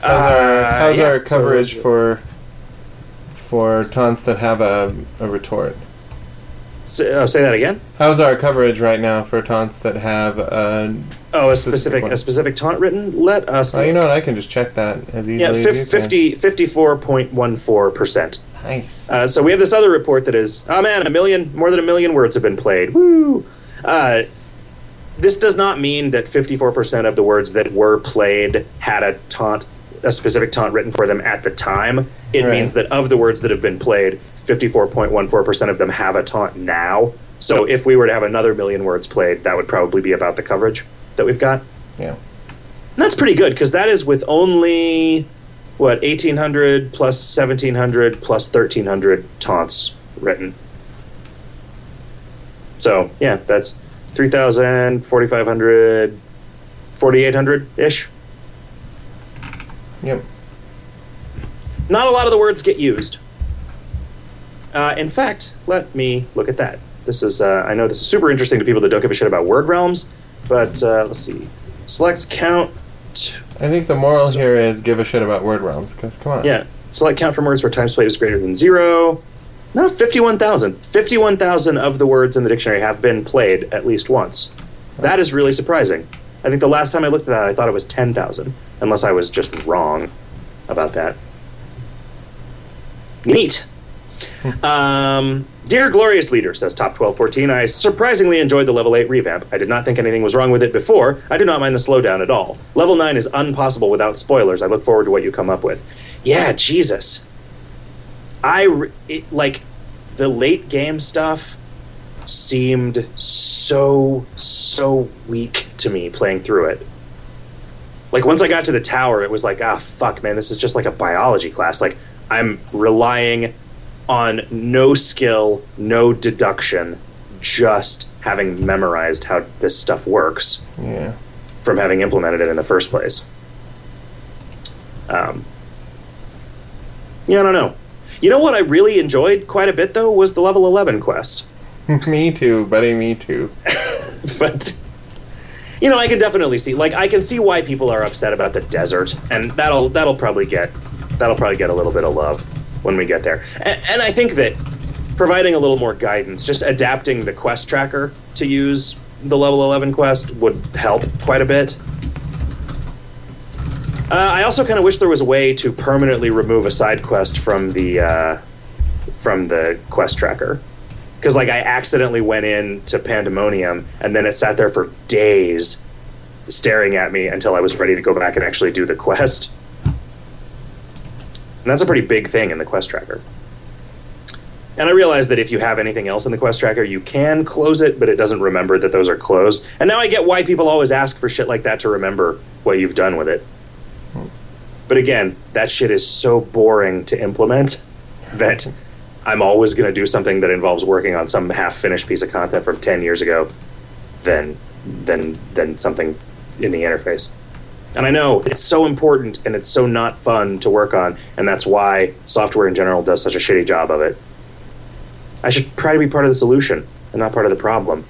How's our, Uh, how's yeah, our so- coverage for for taunts that have a, a retort? Say, oh, say that again. How's our coverage right now for taunts that have a? Oh, a Specific a specific taunt written. Let us. Oh, you know what? I can just check that as yeah, easily as you 50, 54.14 percent. Nice. Uh, so we have this other report that is, oh man, a million, more than a million words have been played. Woo! Uh, this does not mean that 54% of the words that were played had a taunt, a specific taunt written for them at the time. It Right. means that of the words that have been played, 54.14% of them have a taunt now. So if we were to have another million words played, that would probably be about the coverage that we've got. Yeah. And that's pretty good because that is with only what 1800 plus 1700 plus 1300 taunts written. So yeah, that's 3000, 4500, 4800 ish. Yep. Not a lot of the words get used. Uh, in fact, let me look at that. This is uh, I know this is super interesting to people that don't give a shit about word realms, but uh, let's see. Select count I think the moral here is give a shit about word realms. Because come on. Yeah. Select count from words where times played is greater than zero. No, 51,000. 51,000 of the words in the dictionary have been played at least once. That is really surprising. I think the last time I looked at that, I thought it was 10,000, unless I was just wrong about that. Neat. Um, Dear Glorious Leader, says Top 1214, I surprisingly enjoyed the level 8 revamp. I did not think anything was wrong with it before. I do not mind the slowdown at all. Level 9 is unpossible without spoilers. I look forward to what you come up with. Yeah, Jesus. I, re- it, like, the late game stuff seemed so, so weak to me playing through it. Like, once I got to the tower, it was like, ah, fuck, man, this is just like a biology class. Like, I'm relying on no skill, no deduction, just having memorized how this stuff works Yeah. from having implemented it in the first place. Um, yeah, I don't know. You know what I really enjoyed quite a bit though was the level 11 quest. me too, buddy. Me too. but you know, I can definitely see like I can see why people are upset about the desert and that'll that'll probably get that'll probably get a little bit of love when we get there. And, and I think that providing a little more guidance, just adapting the quest tracker to use the level 11 quest would help quite a bit. Uh, I also kind of wish there was a way to permanently remove a side quest from the uh, from the quest tracker because like I accidentally went in to Pandamonium and then it sat there for days staring at me until I was ready to go back and actually do the quest. And that's a pretty big thing in the quest tracker. And I realized that if you have anything else in the quest tracker, you can close it, but it doesn't remember that those are closed. And now I get why people always ask for shit like that to remember what you've done with it. But again, that shit is so boring to implement that I'm always going to do something that involves working on some half-finished piece of content from 10 years ago than than than something in the interface. And I know it's so important and it's so not fun to work on, and that's why software in general does such a shitty job of it. I should try to be part of the solution and not part of the problem.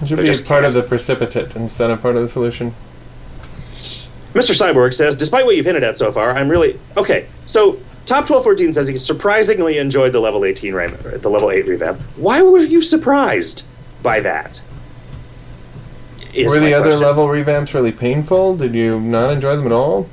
It should They're be just part of can't. the precipitate instead of part of the solution. Mr. Cyborg says, despite what you've hinted at so far, I'm really okay. So Top 1214 says he surprisingly enjoyed the level 18 revamp, the level 8 revamp. Why were you surprised by that? Is Were the other question. level revamps really painful? Did you not enjoy them at all?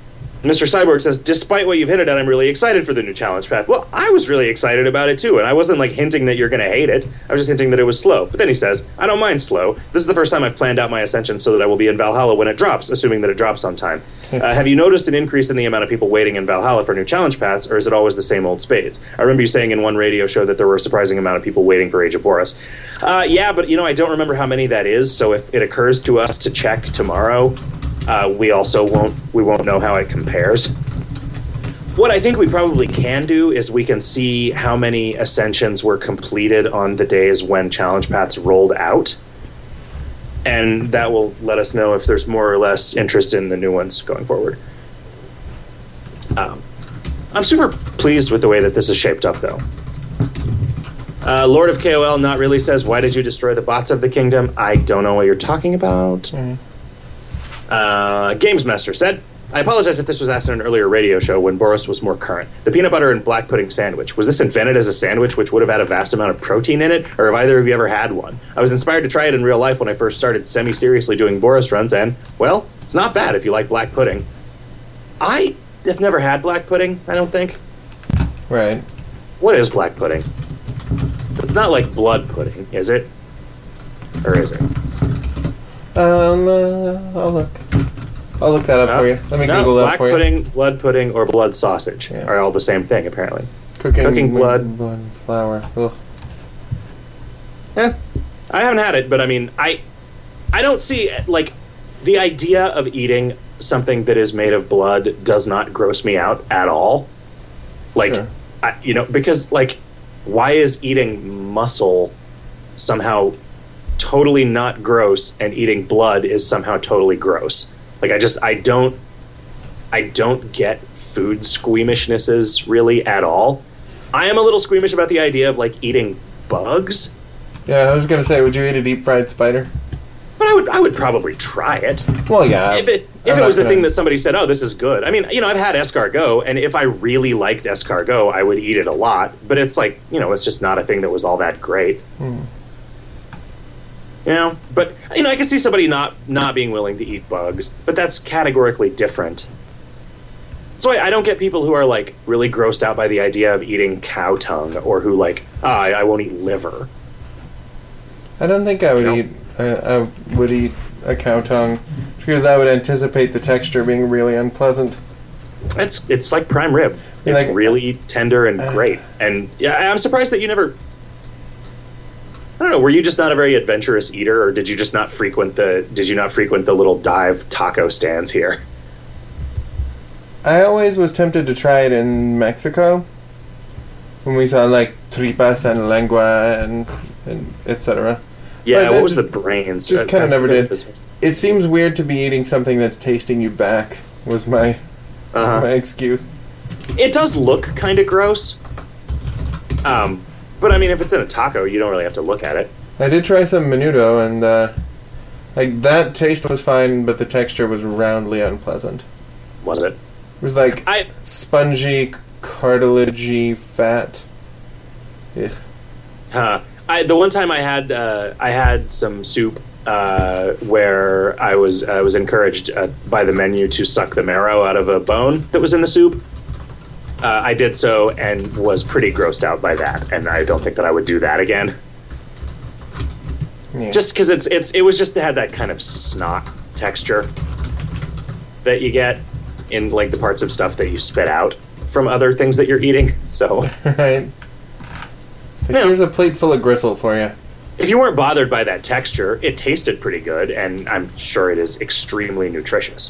Mr. Cyborg says, despite what you've hinted at, I'm really excited for the new challenge path. Well, I was really excited about it too, and I wasn't like hinting that you're going to hate it. I was just hinting that it was slow. But then he says, I don't mind slow. This is the first time I've planned out my ascension so that I will be in Valhalla when it drops, assuming that it drops on time. uh, have you noticed an increase in the amount of people waiting in Valhalla for new challenge paths, or is it always the same old spades? I remember you saying in one radio show that there were a surprising amount of people waiting for Age of Boris. Uh, yeah, but you know, I don't remember how many that is. So if it occurs to us to check tomorrow, uh, we also won't we won't know how it compares. What I think we probably can do is we can see how many ascensions were completed on the days when challenge paths rolled out. And that will let us know if there's more or less interest in the new ones going forward. Um, I'm super pleased with the way that this is shaped up, though. Uh, Lord of KOL not really says, Why did you destroy the bots of the kingdom? I don't know what you're talking about. Uh, Gamesmaster said, I apologize if this was asked in an earlier radio show when Boris was more current. The peanut butter and black pudding sandwich. Was this invented as a sandwich which would have had a vast amount of protein in it, or have either of you ever had one? I was inspired to try it in real life when I first started semi seriously doing Boris runs, and, well, it's not bad if you like black pudding. I have never had black pudding, I don't think. Right. What is black pudding? It's not like blood pudding, is it? Or is it? Um, uh, I'll look. I'll look that up for you. Let me No, Google that black for you. pudding, blood pudding, or blood sausage Yeah. are all the same thing, apparently. Cooking, Cooking blood. blood flour. Ugh. Yeah, I haven't had it, but I mean, I, I don't see like the idea of eating something that is made of blood does not gross me out at all. Like, Sure. I, you know, because like, why is eating muscle somehow totally not gross, and eating blood is somehow totally gross? Like, I just I don't, I don't get food squeamishnesses really at all. I am a little squeamish about the idea of like eating bugs. Yeah, I was gonna say, would you eat a deep fried spider? But I would I would probably try it. Well, yeah. if it if I'm it was a gonna- thing that somebody said, "Oh, this is good." I mean, you know, I've had escargot, and if I really liked escargot, I would eat it a lot. But it's like, you know, it's just not a thing that was all that great. Hmm. You know, but you know, I can see somebody not not being willing to eat bugs, but that's categorically different So why I don't get people who are like really grossed out by the idea of eating cow tongue, or who like, ah, I, I won't eat liver. I don't think I would You know? eat. I, I would eat a cow tongue because I would anticipate the texture being really unpleasant. It's it's like prime rib. It's Like- really tender and great. And yeah, I'm surprised that you never. I don't know. Were you just not a very adventurous eater, or did you just not frequent the? Did you not frequent the little dive taco stands here? I always was tempted to try it in Mexico when we saw like tripas and lengua and, and etc. Yeah, what was the brains? just kinda never did. It seems weird to be eating something that's tasting you back. Was my Uh-huh. my excuse. It does look kind of gross. Um, but I mean, if it's in a taco, you don't really have to look at it. I did try some menudo and uh, like that taste was fine, but the texture was roundly unpleasant. Was it? It was like I spongy, cartilagey fat. Ugh. Huh. I the one time I had uh, I had some soup uh, where I was I was encouraged uh, by the menu to suck the marrow out of a bone that was in the soup. Uh, I did so and was pretty grossed out by that, and I don't think that I would do that again. Yeah. Just because it's it's it was just had that kind of snot texture that you get in like the parts of stuff that you spit out from other things that you're eating. So right. Like, Yeah. here's a plate full of gristle for you. if you weren't bothered by that texture, it tasted pretty good, and I'm sure it is extremely nutritious.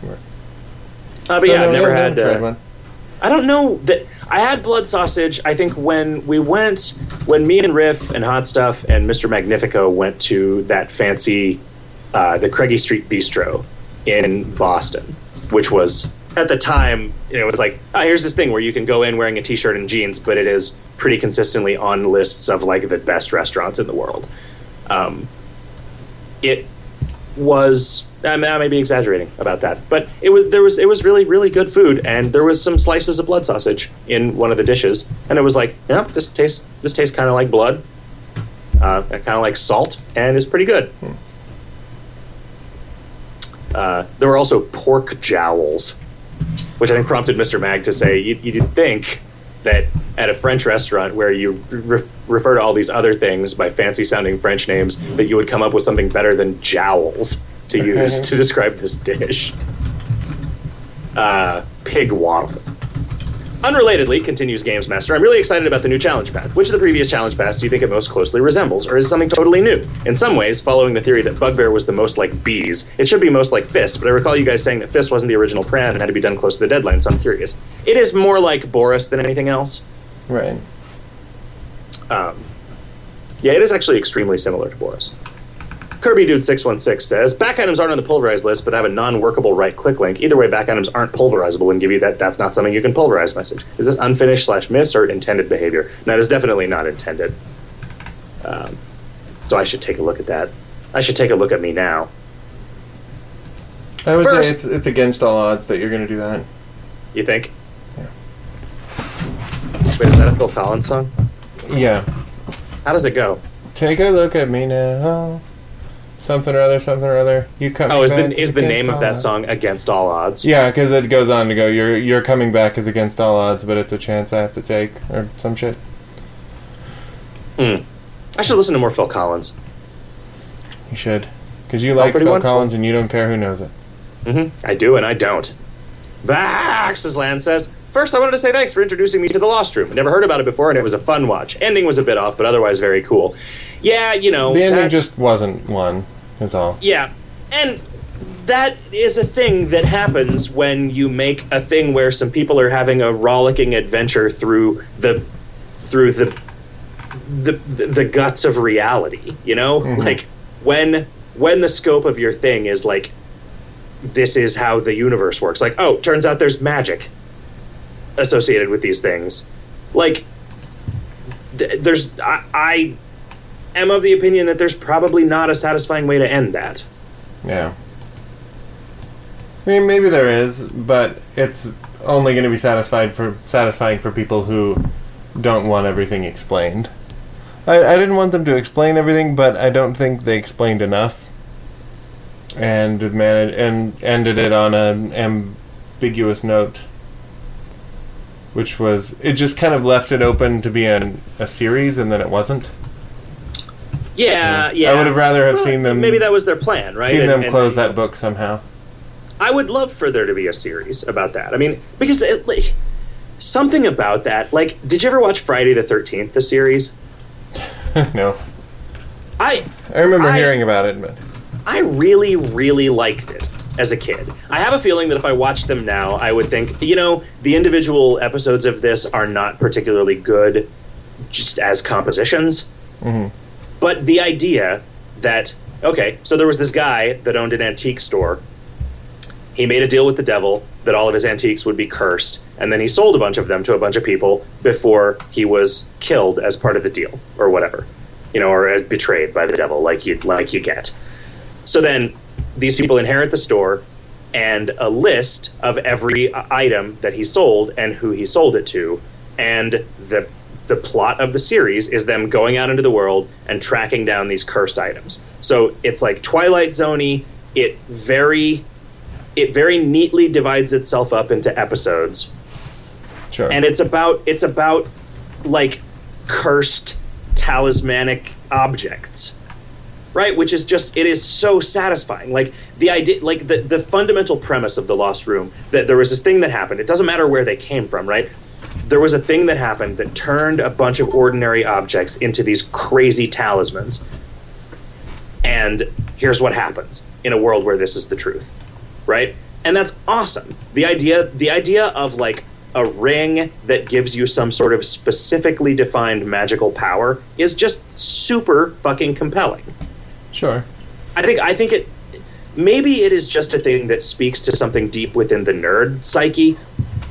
Sure. Uh, but yeah, I've never had. Uh. I don't know that I had blood sausage. I think when we went, when me and Riff and Hot Stuff and Mr. Magnifico went to that fancy, uh, the Craigie Street Bistro in Boston, which was at the time, it was like, oh, here's this thing where you can go in wearing a t-shirt and jeans, but it is pretty consistently on lists of like the best restaurants in the world. Um, it was I may, I may be exaggerating about that, but it was there was it was really really good food, and there was some slices of blood sausage in one of the dishes, and it was like, yeah, this tastes this tastes kind of like blood, uh, kind of like salt, and it's pretty good. Uh, there were also pork jowls, which I think prompted Mr. Mag to say, you, you'd think that at a French restaurant where you re- refer to all these other things by fancy sounding French names, that you would come up with something better than jowls to use to describe this dish. Uh, pig waddle. Unrelatedly, continues Games Master, I'm really excited about the new challenge path. Which of the previous challenge paths do you think it most closely resembles, or is it something totally new? In some ways, following the theory that Bugbear was the most like bees, it should be most like Fist, but I recall you guys saying that Fist wasn't the original plan and had to be done close to the deadline, so I'm curious. It is more like Boris than anything else. Right. Um, yeah, it is actually extremely similar to Boris. Kirby Dude 616 says back items aren't on the pulverized list, but I have a non-workable right-click link. Either way, back items aren't pulverizable and give you that that's not something you can pulverize message. Is this unfinished slash miss or intended behavior? No, is definitely not intended. Um, so I should take a look at that. I should take a look at me now. I would First- say it's it's against all odds that you're going to do that. You think? Yeah. Wait, is that a Phil Collins song? Yeah. How does it go? Take a look at me now. Something or other, something or other. You come. Oh, is the is the name of that odds. song "Against All Odds"? Yeah, because it goes on to go. You're you're coming back is against all odds, but it's a chance I have to take, or some shit. Hmm. I should listen to more Phil Collins. You should, because you like Phil wonderful. Collins and you don't care who knows it. hmm I do and I don't. Vax, as Lan says. First, I wanted to say thanks for introducing me to The Lost Room. Never heard about it before, and it was a fun watch. Ending was a bit off, but otherwise very cool. Yeah, you know. The ending just wasn't one. Is all. Yeah, and that is a thing that happens when you make a thing where some people are having a rollicking adventure through the through the the the, guts of reality. You know, Mhm. like when when the scope of your thing is like this is how the universe works. Like, oh, turns out there's magic associated with these things. Like, th- there's I, I am of the opinion that there's probably not a satisfying way to end that. Yeah. I mean, maybe there is, but it's only going to be satisfied for satisfying for people who don't want everything explained. I, I didn't want them to explain everything, but I don't think they explained enough, and managed and ended it on an ambiguous note, which was it just kind of left it open to be an, a series, and then it wasn't. Yeah, yeah. I would have rather have Well, seen them. Maybe that was their plan, right? seen And- them and- close that book somehow. I would love for there to be a series about that. I mean, because it, like, something about that. Like, did you ever watch Friday the Thirteenth, the series? no, I I remember I- hearing about it, but I really, really liked it as a kid. I have a feeling that if I watched them now, I would think, you know, the individual episodes of this are not particularly good just as compositions. Mhm. But the idea that, okay, so there was this guy that owned an antique store. He made a deal with the devil that all of his antiques would be cursed, and then he sold a bunch of them to a bunch of people before he was killed as part of the deal, or whatever, you know, or betrayed by the devil, like you like you get. So then these people inherit the store and a list of every item that he sold and who he sold it to. And the the plot of the series is them going out into the world and tracking down these cursed items. So it's like Twilight Zoney. It very it very neatly divides itself up into episodes sure. and it's about it's about like cursed talismanic objects right which is just it is so satisfying like the idea like the, the fundamental premise of the lost room that there was this thing that happened it doesn't matter where they came from right there was a thing that happened that turned a bunch of ordinary objects into these crazy talismans. And here's what happens in a world where this is the truth right? And that's awesome. The idea the idea of like a ring that gives you some sort of specifically defined magical power is just super fucking compelling. Sure. i think i think it maybe it is just a thing that speaks to something deep within the nerd psyche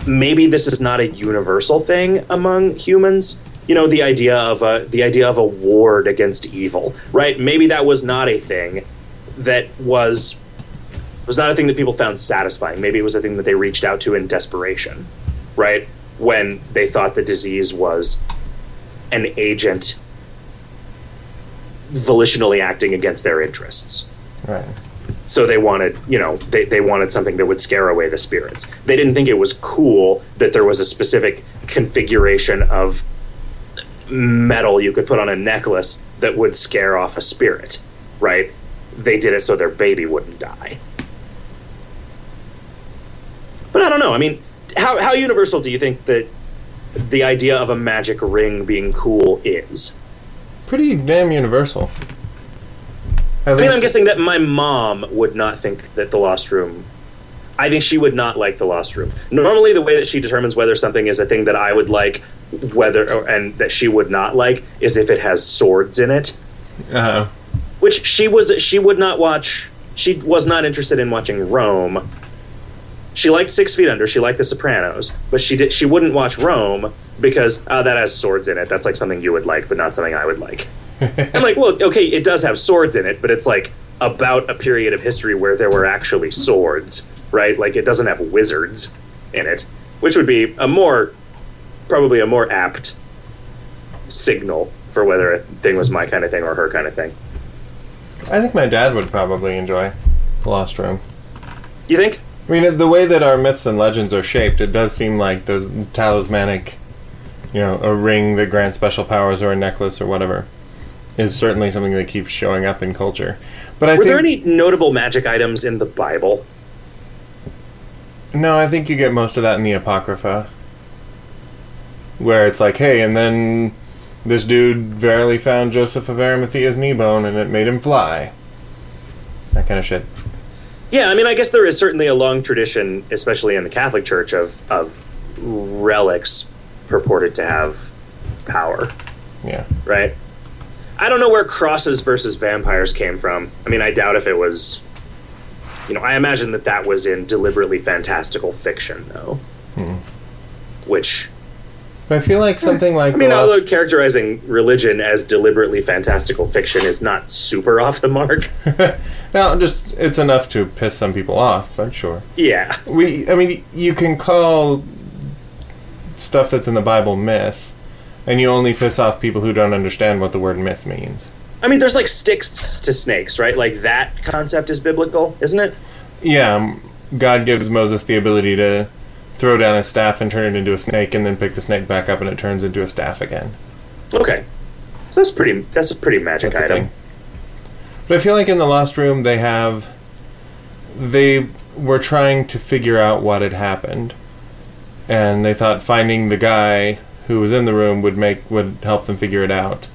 maybe this is not a universal thing among humans. You know the idea of a the idea of a ward against evil right? Maybe that was not a thing that was was not a thing that people found satisfying. Maybe it was a thing that they reached out to in desperation right? When they thought the disease was an agent volitionally acting against their interests. Right. So they wanted you know they, they wanted something that would scare away the spirits. They didn't think it was cool that there was a specific configuration of metal you could put on a necklace that would scare off a spirit right? They did it so their baby wouldn't die. But i don't know. I mean how, how universal do you think that the idea of a magic ring being cool is? Pretty damn universal. I mean, I'm guessing that my mom would not think that the Lost Room. I think she would not like the Lost Room. Normally, the way that she determines whether something is a thing that I would like, whether or, and that she would not like, is if it has swords in it. Uh-huh. Which she was. She would not watch. She was not interested in watching Rome. She liked Six Feet Under. She liked The Sopranos, but she did. She wouldn't watch Rome because uh, that has swords in it. That's like something you would like, but not something I would like. I'm like, well, okay, it does have swords in it, but it's like about a period of history where there were actually swords, right? Like it doesn't have wizards in it, which would be a more, probably a more apt signal for whether a thing was my kind of thing or her kind of thing. I think my dad would probably enjoy The Lost Room. You think? I mean, the way that our myths and legends are shaped, it does seem like those talismanic, you know, a ring that grants special powers or a necklace or whatever, is certainly something that keeps showing up in culture. But I Were think there any notable magic items in the Bible? no, I think you get most of that in the Apocrypha, where it's like, hey, and then this dude verily found Joseph of Arimathea's knee bone, and it made him fly. That kind of shit. Yeah, I mean, I guess there is certainly a long tradition, especially in the Catholic Church, of of relics purported to have power. Yeah. right? I don't know where crosses versus vampires came from. I mean, I doubt if it was. You know, I imagine that that was in deliberately fantastical fiction, though. Hmm. Which, I feel like eh, something like I mean, although characterizing religion as deliberately fantastical fiction is not super off the mark. no, just it's enough to piss some people off, I'm sure. Yeah. We, I mean, you can call stuff that's in the Bible myth, and you only piss off people who don't understand what the word myth means. I mean, there's like sticks to snakes, right? Like that concept is biblical, isn't it? Yeah, um, God gives Moses the ability to throw down a staff and turn it into a snake, and then pick the snake back up and it turns into a staff again. Okay, so that's pretty. That's a pretty magic That's item. But I feel like in the Lost Room they have they were trying to figure out what had happened, and they thought finding the guy who was in the room would make would help them figure it out.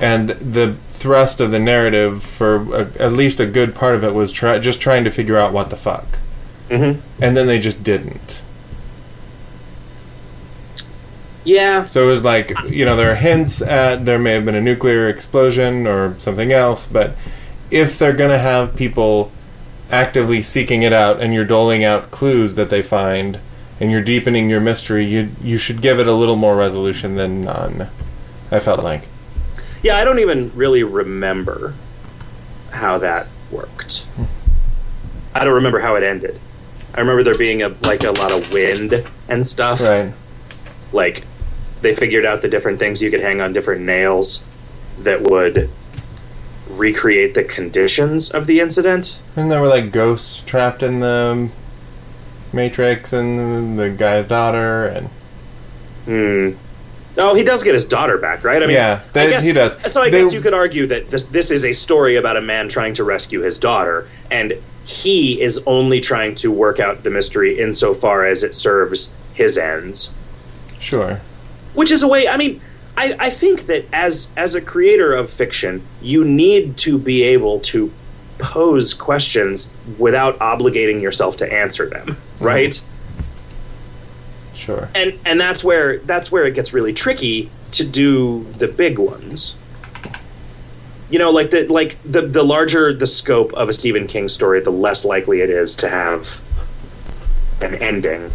And the thrust of the narrative for a, at least a good part of it was try, just trying to figure out what the fuck, hmm and then they just didn't. Yeah, So it was like, you know, there are hints at there may have been a nuclear explosion or something else, but if they're going to have people actively seeking it out and you're doling out clues that they find and you're deepening your mystery, you you should give it a little more resolution than none. I felt like. yeah. I don't even really remember how that worked. I don't remember how it ended. I remember there being a like a lot of wind and stuff. Right. like they figured out the different things you could hang on different nails that would recreate the conditions of the incident. And there were like ghosts trapped in the Matrix and the guy's daughter and Hmm. Oh, he does get his daughter back, right? I mean, Yeah, I guess, he does. So I They- guess you could argue that this this is a story about a man trying to rescue his daughter, and he is only trying to work out the mystery insofar as it serves his ends. sure. which is a way i mean I, I think that as as a creator of fiction you need to be able to pose questions without obligating yourself to answer them mm-hmm. right Sure. and and that's where that's where it gets really tricky to do the big ones you know like the like the the larger the scope of a stephen king story the less likely it is to have an ending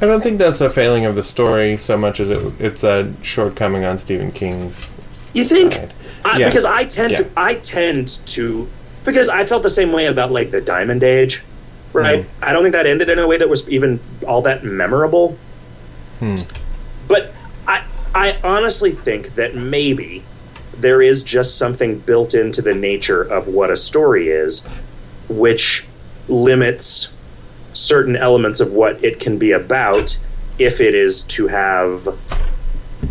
I don't think that's a failing of the story so much as it, it's a shortcoming on Stephen King's You think? I, Yeah. Because I tend Yeah. to, I tend to, because I felt the same way about like the Diamond Age, right? Mm. I don't think that ended in a way that was even all that memorable. Hmm. But I, I honestly think that maybe there is just something built into the nature of what a story is, which limits certain elements of what it can be about if it is to have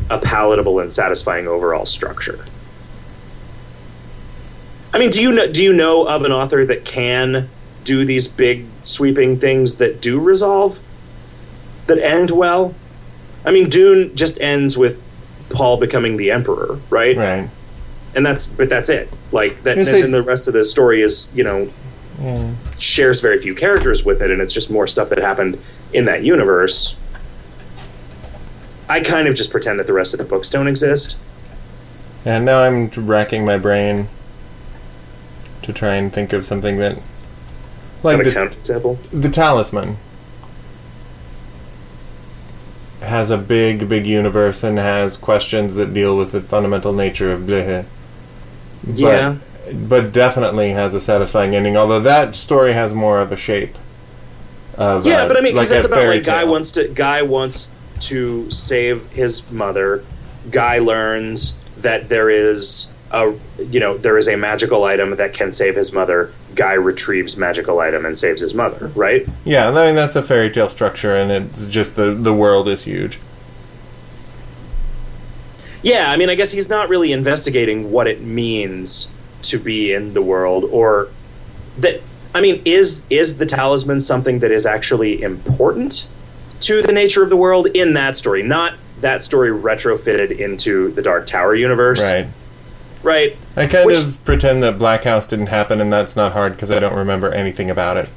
a palatable and satisfying overall structure. I mean, do you know do you know of an author that can do these big sweeping things that do resolve that end well? I mean, Dune just ends with Paul becoming the emperor, right? Right. And that's but that's it. Like that and then the rest of the story is, you know, Yeah. shares very few characters with it and it's just more stuff that happened in that universe. I kind of just pretend that the rest of the books don't exist. And now I'm racking my brain to try and think of something that, like Got a the, counterexample. the talisman has a big, big universe and has questions that deal with the fundamental nature of Blehe. But, Yeah. but definitely has a satisfying ending. Although that story has more of a shape. Of, Yeah, uh, but I mean, because like it's about fairy like guy tale. wants to guy wants to save his mother. Guy learns that there is a you know there is a magical item that can save his mother. Guy retrieves magical item and saves his mother. Right? Yeah, I mean that's a fairy tale structure, and it's just the the world is huge. Yeah, I mean, I guess he's not really investigating what it means to be in the world, or that. I mean, is is the talisman something that is actually important to the nature of the world in that story? Not that story retrofitted into the Dark Tower universe, Right. Right. I kind Which- of pretend that Black House didn't happen, and that's not hard because I don't remember anything about it.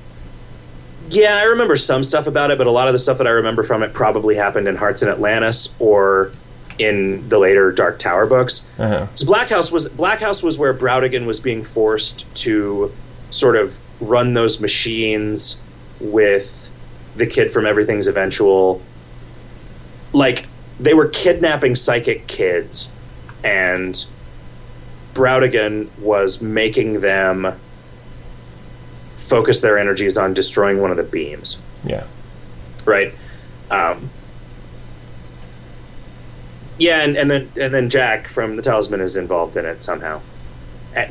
Yeah, I remember some stuff about it, but a lot of the stuff that I remember from it probably happened in Hearts in Atlantis or in the later Dark Tower books. Uh-huh. So Black House was Black House was where Brautigan was being forced to sort of run those machines with the kid from Everything's Eventual. Like they were kidnapping psychic kids, and Brautigan was making them focus their energies on destroying one of the beams Yeah. right? Um, yeah, and, and then and then Jack from the Talisman is involved in it somehow,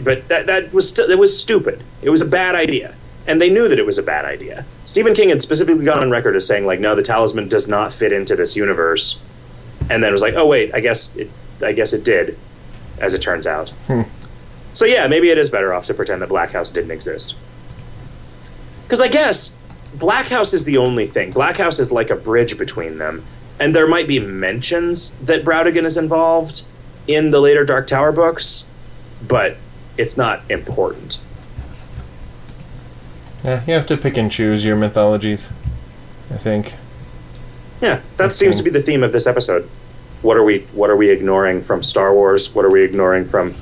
but that that was st- it was stupid. It was a bad idea, and they knew that it was a bad idea. Stephen King had specifically gone on record as saying, like, no, the talisman does not fit into this universe. And then it was like, oh wait, I guess it, I guess it did, as it turns out. Hmm. So yeah, maybe it is better off to pretend that Black House didn't exist. Because I guess Black House is the only thing. Black House is like a bridge between them, and there might be mentions that Brautigan is involved in the later Dark Tower books, but it's not important. Yeah, you have to pick and choose your mythologies. I think. Yeah, that seems to be the theme of this episode. What are we What are we ignoring from Star Wars? What are we ignoring from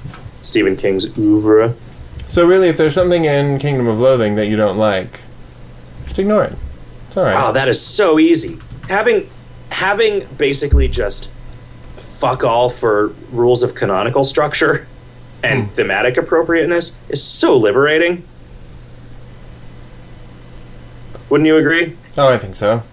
Stephen King's oeuvre? So really, if there's something in Kingdom of Loathing that you don't like, just ignore it. It's all right. Wow, that is so easy. Having having basically just fuck all for rules of canonical structure and hmm. thematic appropriateness is so liberating. Wouldn't you agree? oh, I think so.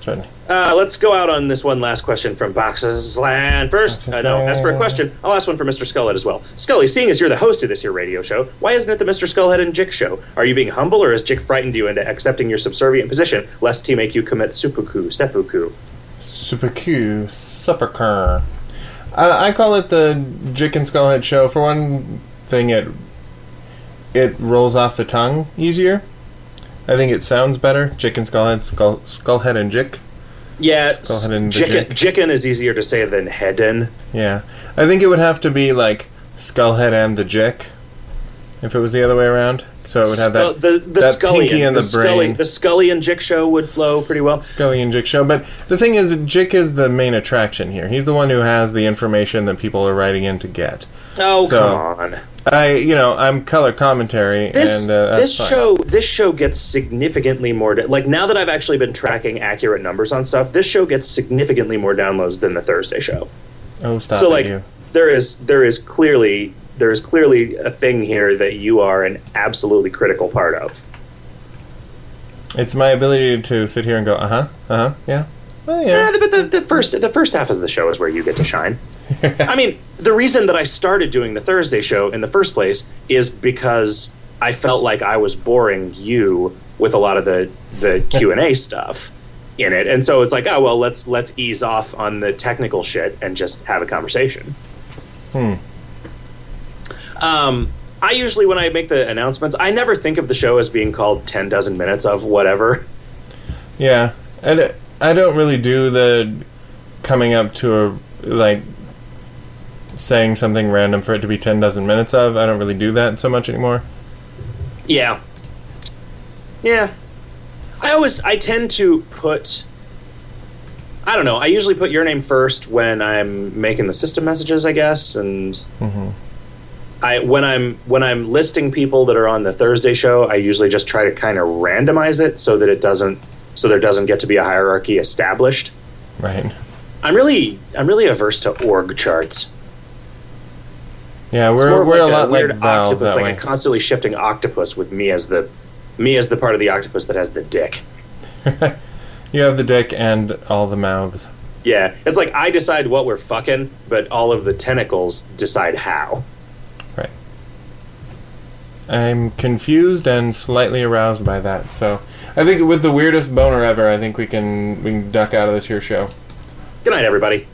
Certainly. Uh, let's go out on this one last question from Boxes Land. First, uh, no, as for a question, I'll ask one for Mr. Skullhead as well. Scully, seeing as you're the host of this here radio show, why isn't it the Mr. Skullhead and Jick show? Are you being humble, or has Jick frightened you into accepting your subservient position, lest he make you commit seppuku? Seppuku. Supper I, I call it the Jick and Skullhead show. For one thing, it it rolls off the tongue easier. I think it sounds better. Jick and Skullhead, Skull, Skullhead and Jick. Yeah, s- ahead and the Jicken, is easier to say than Hedden. Yeah, I think it would have to be like Skullhead and the Jick, if it was the other way around. So it would have that the the that Scully pinky in the, the Scully, brain. the Scully and Jick show would flow pretty well. Scully and Jick show. But the thing is, Jick is the main attraction here. He's the one who has the information that people are writing in to get. Oh So, come on! I, you know, I'm color commentary, This and uh, this fine. show this show gets significantly more like now that I've actually been tracking accurate numbers on stuff. This show gets significantly more downloads than the Thursday show. Oh, stop so like you. there is there is clearly there is clearly a thing here that you are an absolutely critical part of. It's my ability to sit here and go, uh huh, uh huh, yeah, well, Yeah, yeah. but the, the first the first half of the show is where you get to shine. I mean, the reason that I started doing the Thursday show in the first place is because I felt like I was boring you with a lot of the the Q and A stuff in it, and so it's like, oh well, let's let's ease off on the technical shit and just have a conversation. Hmm. Um, I usually when I make the announcements, I never think of the show as being called ten dozen minutes of whatever. Yeah, and I don't really do the coming up to a like saying something random for it to be ten dozen minutes of. I don't really do that so much anymore. Yeah. Yeah. I always I tend to put I don't know. I usually put your name first when I'm making the system messages, I guess, and Mhm. I when I'm when I'm listing people that are on the Thursday show, I usually just try to kind of randomize it so that it doesn't so there doesn't get to be a hierarchy established. Right. I'm really I'm really averse to org charts. Yeah, we're we're like a lot like weird Valve octopus, that like way. a constantly shifting octopus with me as the me as the part of the octopus that has the dick. you have the dick and all the mouths. Yeah, it's like I decide what we're fucking, but all of the tentacles decide how. I'm confused and slightly aroused by that. So I think with the weirdest boner ever, I think we can we can duck out of this here show. Good night, everybody.